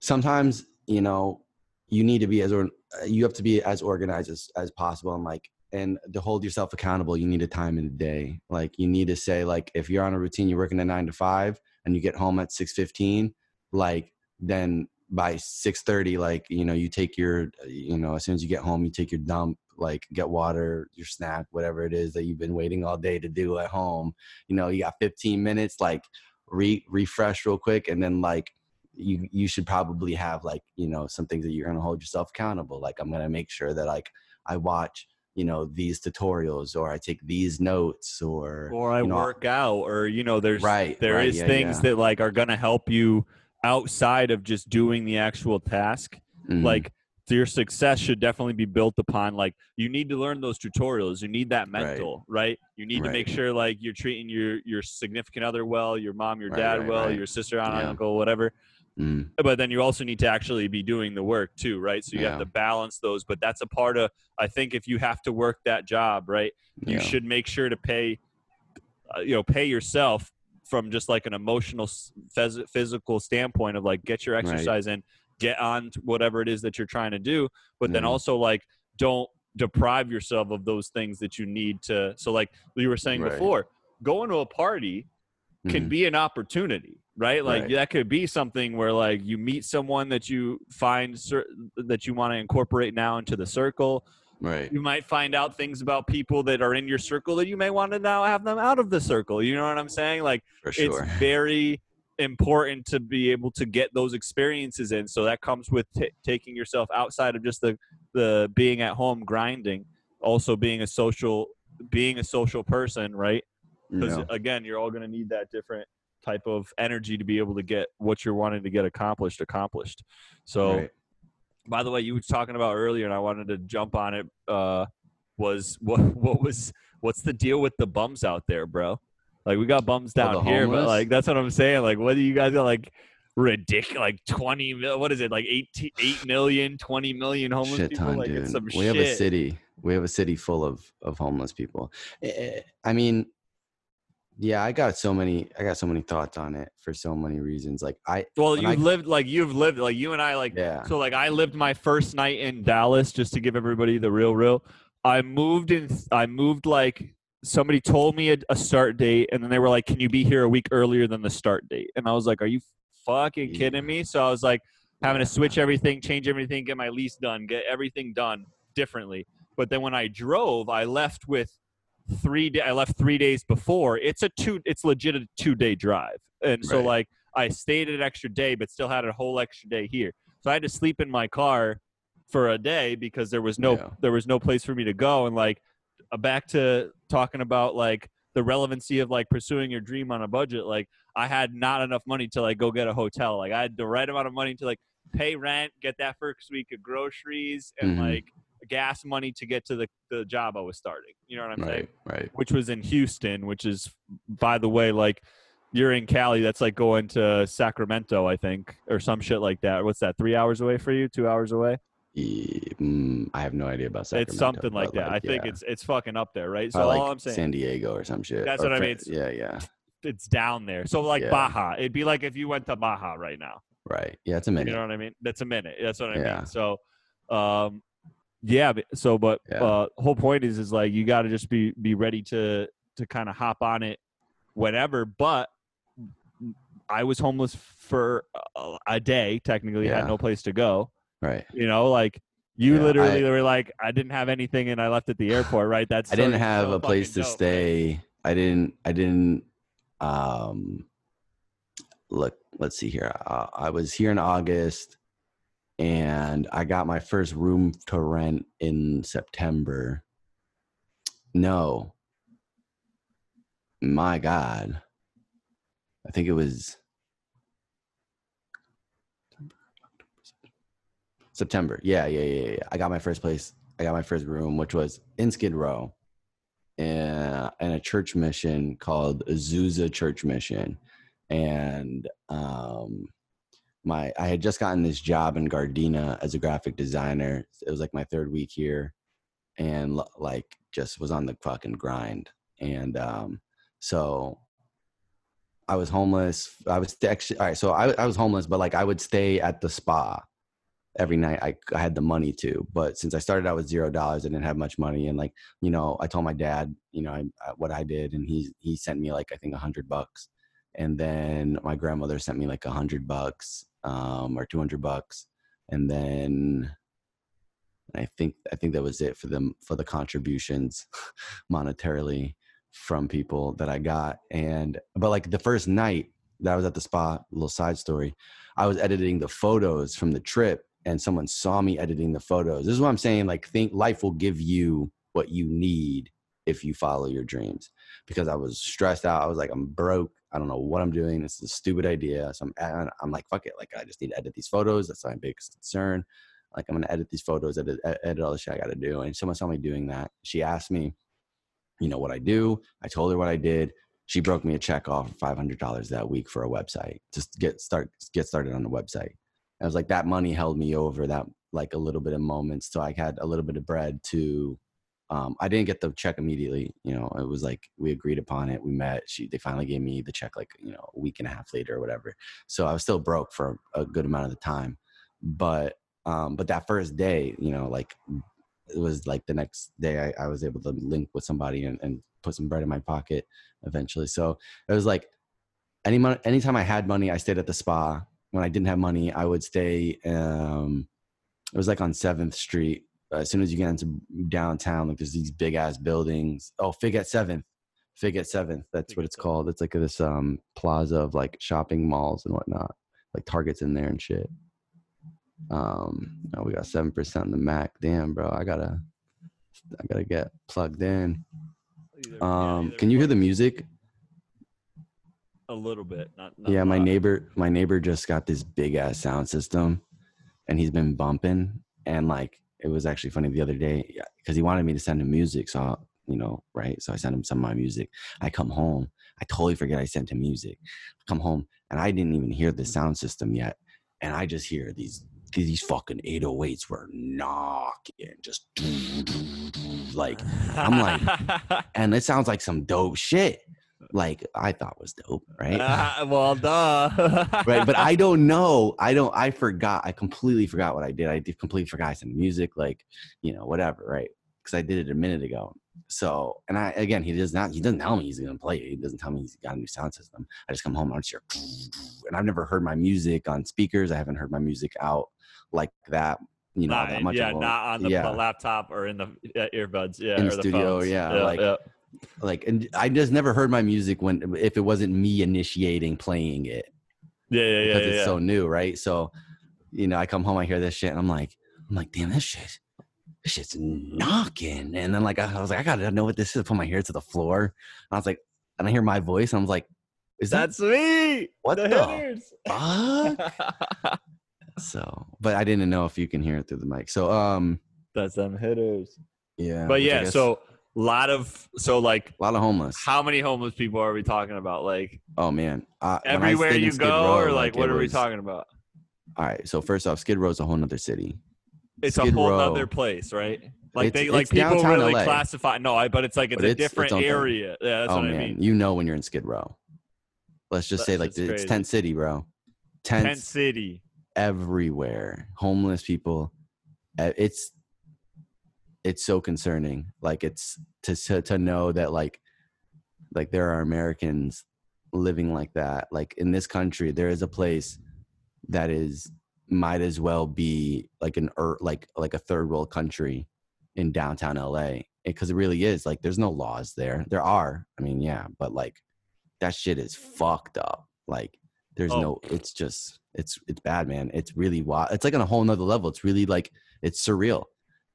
sometimes you know you need to be as or uh, you have to be as organized as, as possible and like and to hold yourself accountable, you need a time in the day. Like you need to say, like if you're on a routine, you're working at nine to five, and you get home at six fifteen, like then by six thirty, like you know, you take your, you know, as soon as you get home, you take your dump, like get water, your snack, whatever it is that you've been waiting all day to do at home. You know, you got fifteen minutes, like re refresh real quick, and then like you you should probably have like you know some things that you're gonna hold yourself accountable. Like I'm gonna make sure that like I watch you know these tutorials or I take these notes or or I you know, work out, or you know, there's Right, there right, is yeah, things yeah. that like are gonna help you outside of just doing the actual task. Mhm. Like your success should definitely be built upon like you need to learn those tutorials. You need that mental, right? You need to make sure like you're treating your your significant other well, your mom, your Right, dad right, well, right. your sister, aunt, Yeah. uncle, whatever. Mm, but then you also need to actually be doing the work too right so you have to balance those but that's a part of i think if you have to work that job right you yeah. should make sure to pay uh, you know pay yourself from just like an emotional phys- physical standpoint of like get your Right. exercise in get on to whatever it is that you're trying to do but then also like don't deprive yourself of those things that you need to so like you were saying Right. before going to a party can Mhm. be an opportunity right like Right. that could be something where like you meet someone that you find cer- that you want to incorporate now into the circle right. you might find out things about people that are in your circle that you may want to now have them out of the circle you know what i'm saying like sure. it's very important to be able to get those experiences in so that comes with t- taking yourself outside of just the the being at home grinding also being a social being a social person right because Yeah. again you're all going to need that different type of energy to be able to get what you're wanting to get accomplished accomplished so Right. by the way you were talking about earlier and i wanted to jump on it uh was what what was what's the deal with the bums out there bro like we got bums down Oh, here but like that's what i'm saying like what do you guys got like ridiculous like 20 mil what is it like 18 8 million 20 million homeless shit people ton, like dude. we shit have a city. We have a city full of of homeless people. I mean, yeah, I got so many. I got so many thoughts on it for so many reasons. Like I, well you've I- lived like you've lived like you and i like yeah, So like I lived my first night in Dallas just to give everybody the real real. I moved in I moved like somebody told me a, a start date and then they were like can you be here a week earlier than the start date? And I was like are you fucking Yeah. kidding me? So I was like having to switch everything, change everything, get my lease done, get everything done differently. But then when I drove, I left with 3 day, I left 3 days before. It's a two it's legit a 2 day drive. And so Right. like I stayed an extra day but still had a whole extra day here. So I had to sleep in my car for a day because there was no Yeah. there was no place for me to go and like uh, back to talking about like the relevancy of like pursuing your dream on a budget like I had not enough money to like go get a hotel like I had the right amount of money to like pay rent get that first week of groceries and Mhm. like gas money to get to the, the job I was starting you know what I'm saying right, right. which was in Houston, which is, by the way, like you're in Cali. That's like going to Sacramento, I think, or some shit like that. What's that? Three hours away for you? Two hours away? Mm, I have no idea about Sacramento. it's something like that. I think yeah. it's it's fucking up there, right? So Probably all I'm saying, San Diego or some shit. That's or what I mean, it's- Yeah, yeah, it's down there. So like Yeah. Baja, it'd be like if you went to Baja right now. right. Yeah, it's a minute. You know what I mean? That's a minute. That's what I Yeah. mean. So, um, yeah. So, but Yeah. uh, whole point is, is like you got to just be be ready to to kind of hop on it whenever. But I was homeless for a, a day. Technically, Yeah. had no place to go. right. You know, like you Yeah, literally I- were like, I didn't have anything, and I left at the airport. Right? That's I didn't have so a place to dope, right? stay. I didn't. I didn't. Um, look. Let's see here. Uh, I was here in August, and I got my first room to rent in September. No. My God. I think it was September. Yeah, yeah, yeah, yeah. I got my first place. I got my first room, which was in Skid Row, and, in a church mission called Azusa Church Mission, and um, my I had just gotten this job in Gardena as a graphic designer. It was like my third week here, and like just was on the fucking grind, and um, so I was homeless. I was actually all right. So I, I was homeless, but like I would stay at the spa every night I, I had the money to. But since I started out with zero dollars, I didn't have much money, and like you know, I told my dad, you know, I, what I did, and he he sent me like I think a hundred bucks, and then my grandmother sent me like a hundred bucks, um, or two hundred bucks, and then I think I think that was it for them for the contributions monetarily from people that I got. And but like the first night that I was at the spa, little side story, I was editing the photos from the trip and someone saw me editing the photos. This is what I'm saying. Like think life will give you what you need if you follow your dreams. Because I was stressed out. I was like, I'm broke. I don't know what I'm doing. This is a stupid idea. So I'm, I'm like, fuck it. Like I just need to edit these photos. That's my biggest concern. Like I'm gonna edit these photos, edit, edit all the shit I gotta do. And someone saw me doing that. She asked me, you know, what I do. I told her what I did. She broke me a check off for five hundred dollars that week for a website. Just get start get started on the website. I was like, that money held me over that like a little bit of moments. So I had a little bit of bread to um, I didn't get the check immediately. You know, it was like we agreed upon it. We met. She they finally gave me the check like you know a week and a half later or whatever. So I was still broke for a good amount of the time, but um, but that first day, you know, like it was like the next day I, I was able to link with somebody and, and put some bread in my pocket eventually. So it was like any money, anytime I had money, I stayed at the spa. When I didn't have money, I would stay. Um, it was like on Seventh Street. As soon as you get into downtown, like there's these big ass buildings. Oh, Fig at Seventh, Fig at Seventh. That's what it's called. It's like this um plaza of like shopping malls and whatnot. Like Targets in there and shit. Um, oh, we got seven percent on the Mac. Damn, bro, I gotta, I gotta get plugged in. Um, can you hear the music? A little bit. Not, not Yeah, my neighbor, my neighbor just got this big ass sound system, and he's been bumping. And like, it was actually funny the other day because he wanted me to send him music. So I- you know, right? So I sent him some of my music. I come home, I totally forget I sent him music. I come home and I didn't even hear the sound system yet, and I just hear these these fucking 808s were knocking, just like I'm like- and it sounds like some dope shit. Like I thought was dope, right? Ah, well, duh. right but i don't know i don't i forgot i completely forgot what i did i did completely forgot i sent music like you know whatever right because i did it a minute ago so and i again he does not he doesn't tell me he's gonna play it he doesn't tell me he's got a new sound system i just come home and I just hear and i've never heard my music on speakers i haven't heard my music out like that you know Not- that much yeah, not on the yeah. laptop or in the uh, earbuds. Yeah, In the or the studio, phones. yeah, like- like and i just never heard my music when if it wasn't me initiating playing it yeah, yeah, yeah, because yeah, it's yeah. so new, right? So, you know, I come home, I hear this shit, and I'm like, I'm like, damn, this shit, this shit's knocking. And then like I, I was like, I gotta know what this is. I put my hair to the floor. And I was like, and I hear my voice, and I was like, is that me. What the, the fuck? so? But I didn't know if you can hear it through the mic. So, um, That's them hitters. yeah. But yeah, so a lot of so like a lot of homeless. how many homeless people are we talking about? Like Oh man, uh, everywhere you go, Row, or like what it are we talking about? All right, so first off, Skid Row's a whole nother city. It's Skid a whole Row. other place, right? Like It's- they like people really LA. classify. No, I but it's like it's But a it's its different thing. area. Yeah, that's oh what man, I mean. you know when you're in Skid Row. Let's just say like it's tent city, bro. Tent, City. everywhere. Homeless people. It's it's so concerning. Like it's to to, to know that like like there are Americans living like that. Like in this country, there is a place that is might as well be like an like like a third world country in downtown LA because it really is like there's no laws there. There are, I mean, yeah, but like that shit is fucked up. Like there's Oh. no, it's just it's it's bad, man. It's really wild. It's like on a whole nother level. It's really like it's surreal.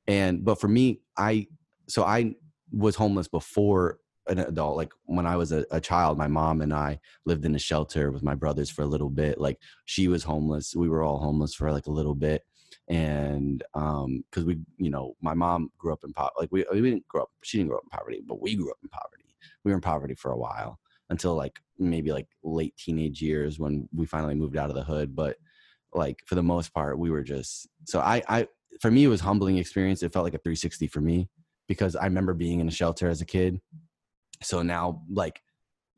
And but for me, I so I was homeless before an adult. Like when I was a, a child, my mom and I lived in a shelter with my brothers for a little bit. Like she was homeless. We were all homeless for like a little bit. And um, because we, you know, my mom grew up in poverty. Like we, we didn't grow up. She didn't grow up in poverty, but we grew up in poverty. We were in poverty for a while until like maybe like late teenage years when we finally moved out of the hood. But like for the most part, we were just so I, I for me it was humbling experience. It felt like a 360 for me because I remember being in a shelter as a kid. So now like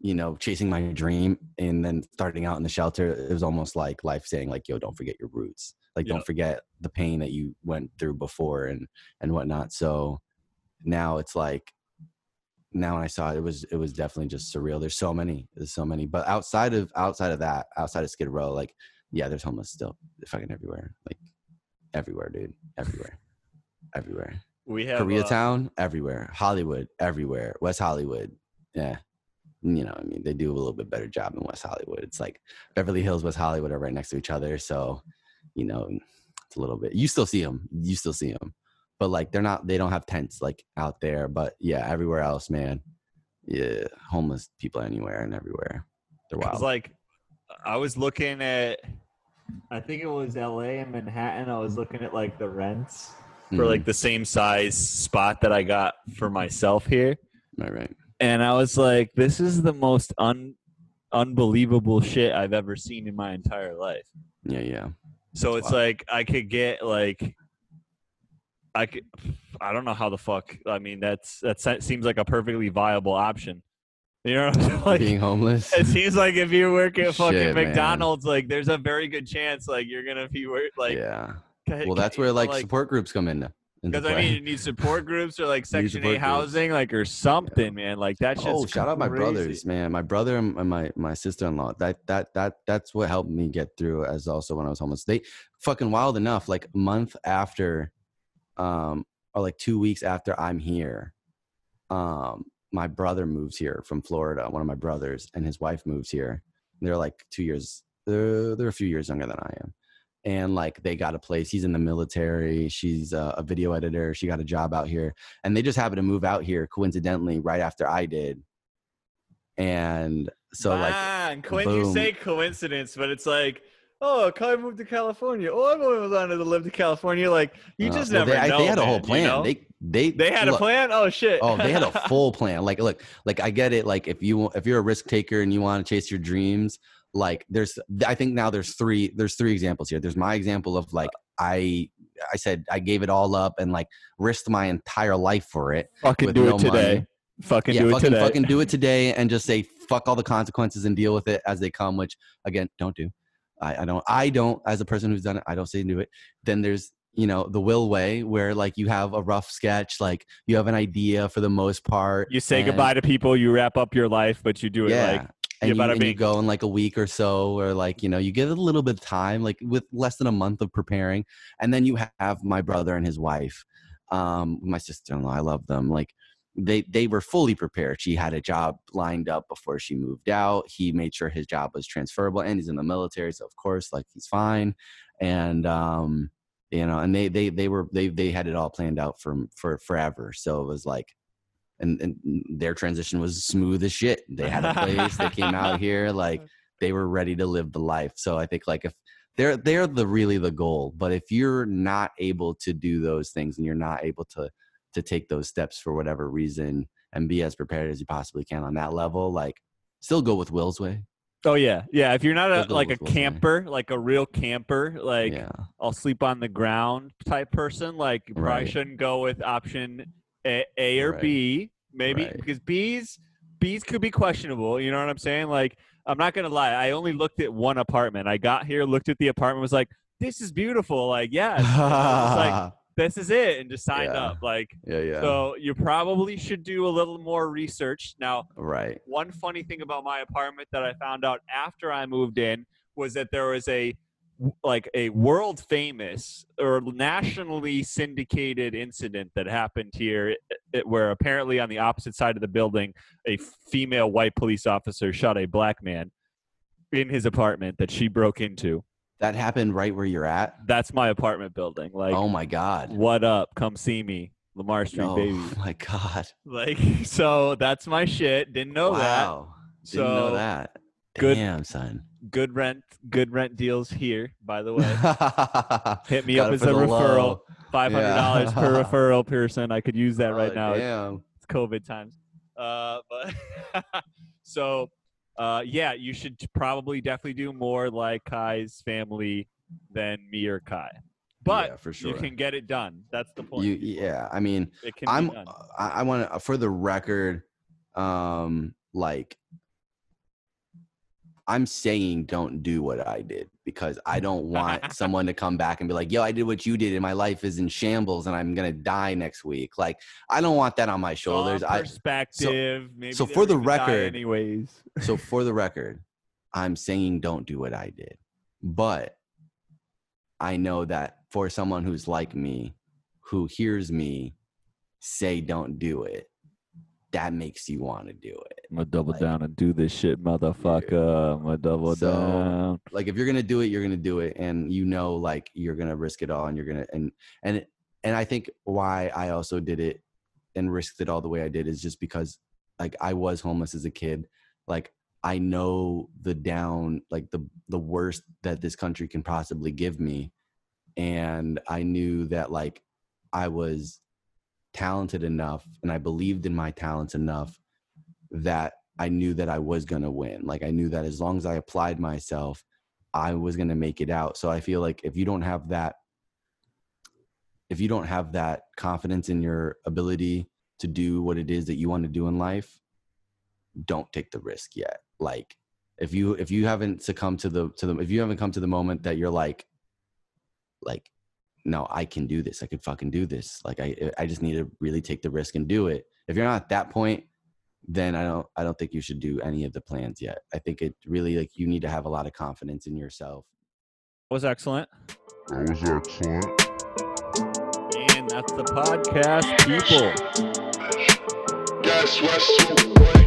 you know chasing my dream and then starting out in the shelter it was almost like life saying like yo don't forget your roots Like Yeah. don't forget the pain that you went through before and and whatnot. So now it's like now when I saw it, it was it was definitely just surreal. There's so many, there's so many. But outside of outside of that, outside of Skid Row, like yeah, there's homeless still fucking everywhere. Like everywhere, dude. Everywhere. everywhere. We have uh, Koreatown, everywhere. Hollywood, everywhere. West Hollywood, yeah. You know, I mean, they do a little bit better job in West Hollywood. It's like Beverly Hills, West Hollywood are right next to each other, so you know, it's a little bit. You still see them. You still see them, but like they're not. They don't have tents like out there. But yeah, everywhere else, man. Yeah, homeless people anywhere and everywhere. They're It's wild. like I was looking at I think it was LA and Manhattan. I was looking at like the rents for Mhm. like the same size spot that I got for myself here. right, right. And I was like, this is the most un unbelievable shit I've ever seen in my entire life. Yeah, yeah. So That's it's wild. like I could get like I could I don't know how the fuck I mean that's that seems like a perfectly viable option. You know what I'm saying? Like Being homeless. it seems like if you work at fucking Shit, man. McDonald's, like there's a very good chance like you're gonna be work like yeah. ca- Well, that's where know, like, support groups come into. into because I mean you need support groups or like Section Eight groups. housing like or something, man. Like that Oh, shout out my brothers, man. My brother and and my my sister in law. That that that that's what helped me get through. As also when I was homeless, they fucking wild enough. Like a month after, um, or like two weeks after I'm here, um, my brother moves here from Florida. One of my brothers and his wife moves here. They're like two years. They're they're a few years younger than I am. And like they got a place. He's in the military. She's a, a video editor. She got a job out here and they just happened to move out here coincidentally right after I did. And so like Man, Quinn, you say coincidence, but it's like, oh, Ky moved to California. Oh, I've always wanted to live to California. Like you uh, just well, never they, I- know. they had a whole man, you plan. know? They they They had a plan. Oh shit. oh, they had a full plan. Like look, like I get it. Like if you if you're a risk taker and you want to chase your dreams, like there's I think now there's three there's three examples here. There's my example of like I I said I gave it all up and like risked my entire life for it. fucking do no it today. money. Fucking yeah, do it fucking today. fucking do it today and just say fuck all the consequences and deal with it as they come, which again, don't do. I, I don't I don't as a person who's done it, I don't say do it. Then there's you know the will way where like you have a rough sketch, like you have an idea for the most part. You say goodbye to people. You wrap up your life, but you do it yeah. like and, you and you go in like a week or so, or like you know, you give it a little bit of time, like with less than a month of preparing, and then you have my brother and his wife, um, my sister-in-law. I love them. Like they they were fully prepared. She had a job lined up before she moved out. He made sure his job was transferable, and he's in the military, so of course, like he's fine. And um, you know, and they they they were they they had it all planned out for for forever. So it was like and, and their transition was smooth as shit. They had a place. they came out here like they were ready to live the life. So I think like if they're they're the really the goal, but if you're not able to do those things and you're not able to to take those steps for whatever reason and be as prepared as you possibly can on that level, like still go with Will's way. Oh yeah, yeah. If you're not a like a Will's way. camper, like a real camper, like yeah, I'll sleep on the ground type person, like you probably Right. shouldn't go with option A, A or Right. B, maybe Right. because B's B's could be questionable. You know what I'm saying? Like I'm not gonna lie, I only looked at one apartment. I got here, looked at the apartment, was like, "This is beautiful." Like yeah, like this is it, and just signed Yeah. up. Like yeah, yeah, so, you probably should do a little more research now. right. one funny thing about my apartment that I found out after I moved in was that there was a like a world famous or nationally syndicated incident that happened here where apparently on the opposite side of the building a female white police officer shot a black man in his apartment that she broke into That happened right where you're at. that's my apartment building like oh my god. what up come see me lamar street oh baby Oh my god. like so that's my shit didn't know that wow. Didn't know So, that. good- Damn, son. good rent good rent deals here by the way hit me up as a referral five hundred dollars per referral person i could use that right Oh, now It's- Damn. it's covid times uh but so uh yeah you should probably definitely do more like ky's family than me or kai. But yeah, for you can get it done. That's the point. You, yeah, I mean, it can I'm. I, I want to, for the record, um, like, I'm saying don't do what I did because I don't want someone to come back and be like, yo, I did what you did and my life is in shambles and I'm gonna die next week. Like, I don't want that on my shoulders. I perspective. maybe so they for the record- anyways. so for the record, I'm saying don't do what I did. But I know that for someone who's like me, who hears me say don't do it, that makes you want to do it. I'm gonna double Like- down and do this shit, motherfucker. I'm gonna double So- down. Like if you're gonna do it, you're gonna do it, and you know, like you're gonna risk it all, and you're gonna and and and I think why I also did it and risked it all the way I did is just because like I was homeless as a kid. Like I know the down, like the the worst that this country can possibly give me, and I knew that like I was talented enough, and I believed in my talents enough that I knew that I was gonna win. Like I knew that as long as I applied myself, I was gonna make it out. So I feel like if you don't have that, if you don't have that confidence in your ability to do what it is that you want to do in life, don't take the risk yet. Like if you if you haven't succumbed to the to the if you haven't come to the moment that you're like like no i can do this i could fucking do this like i i just need to really take the risk and do it if you're not at that point then i don't i don't think you should do any of the plans yet i think it really like you need to have a lot of confidence in yourself That Was excellent. That was excellent. And that's the podcast, people. Guess what's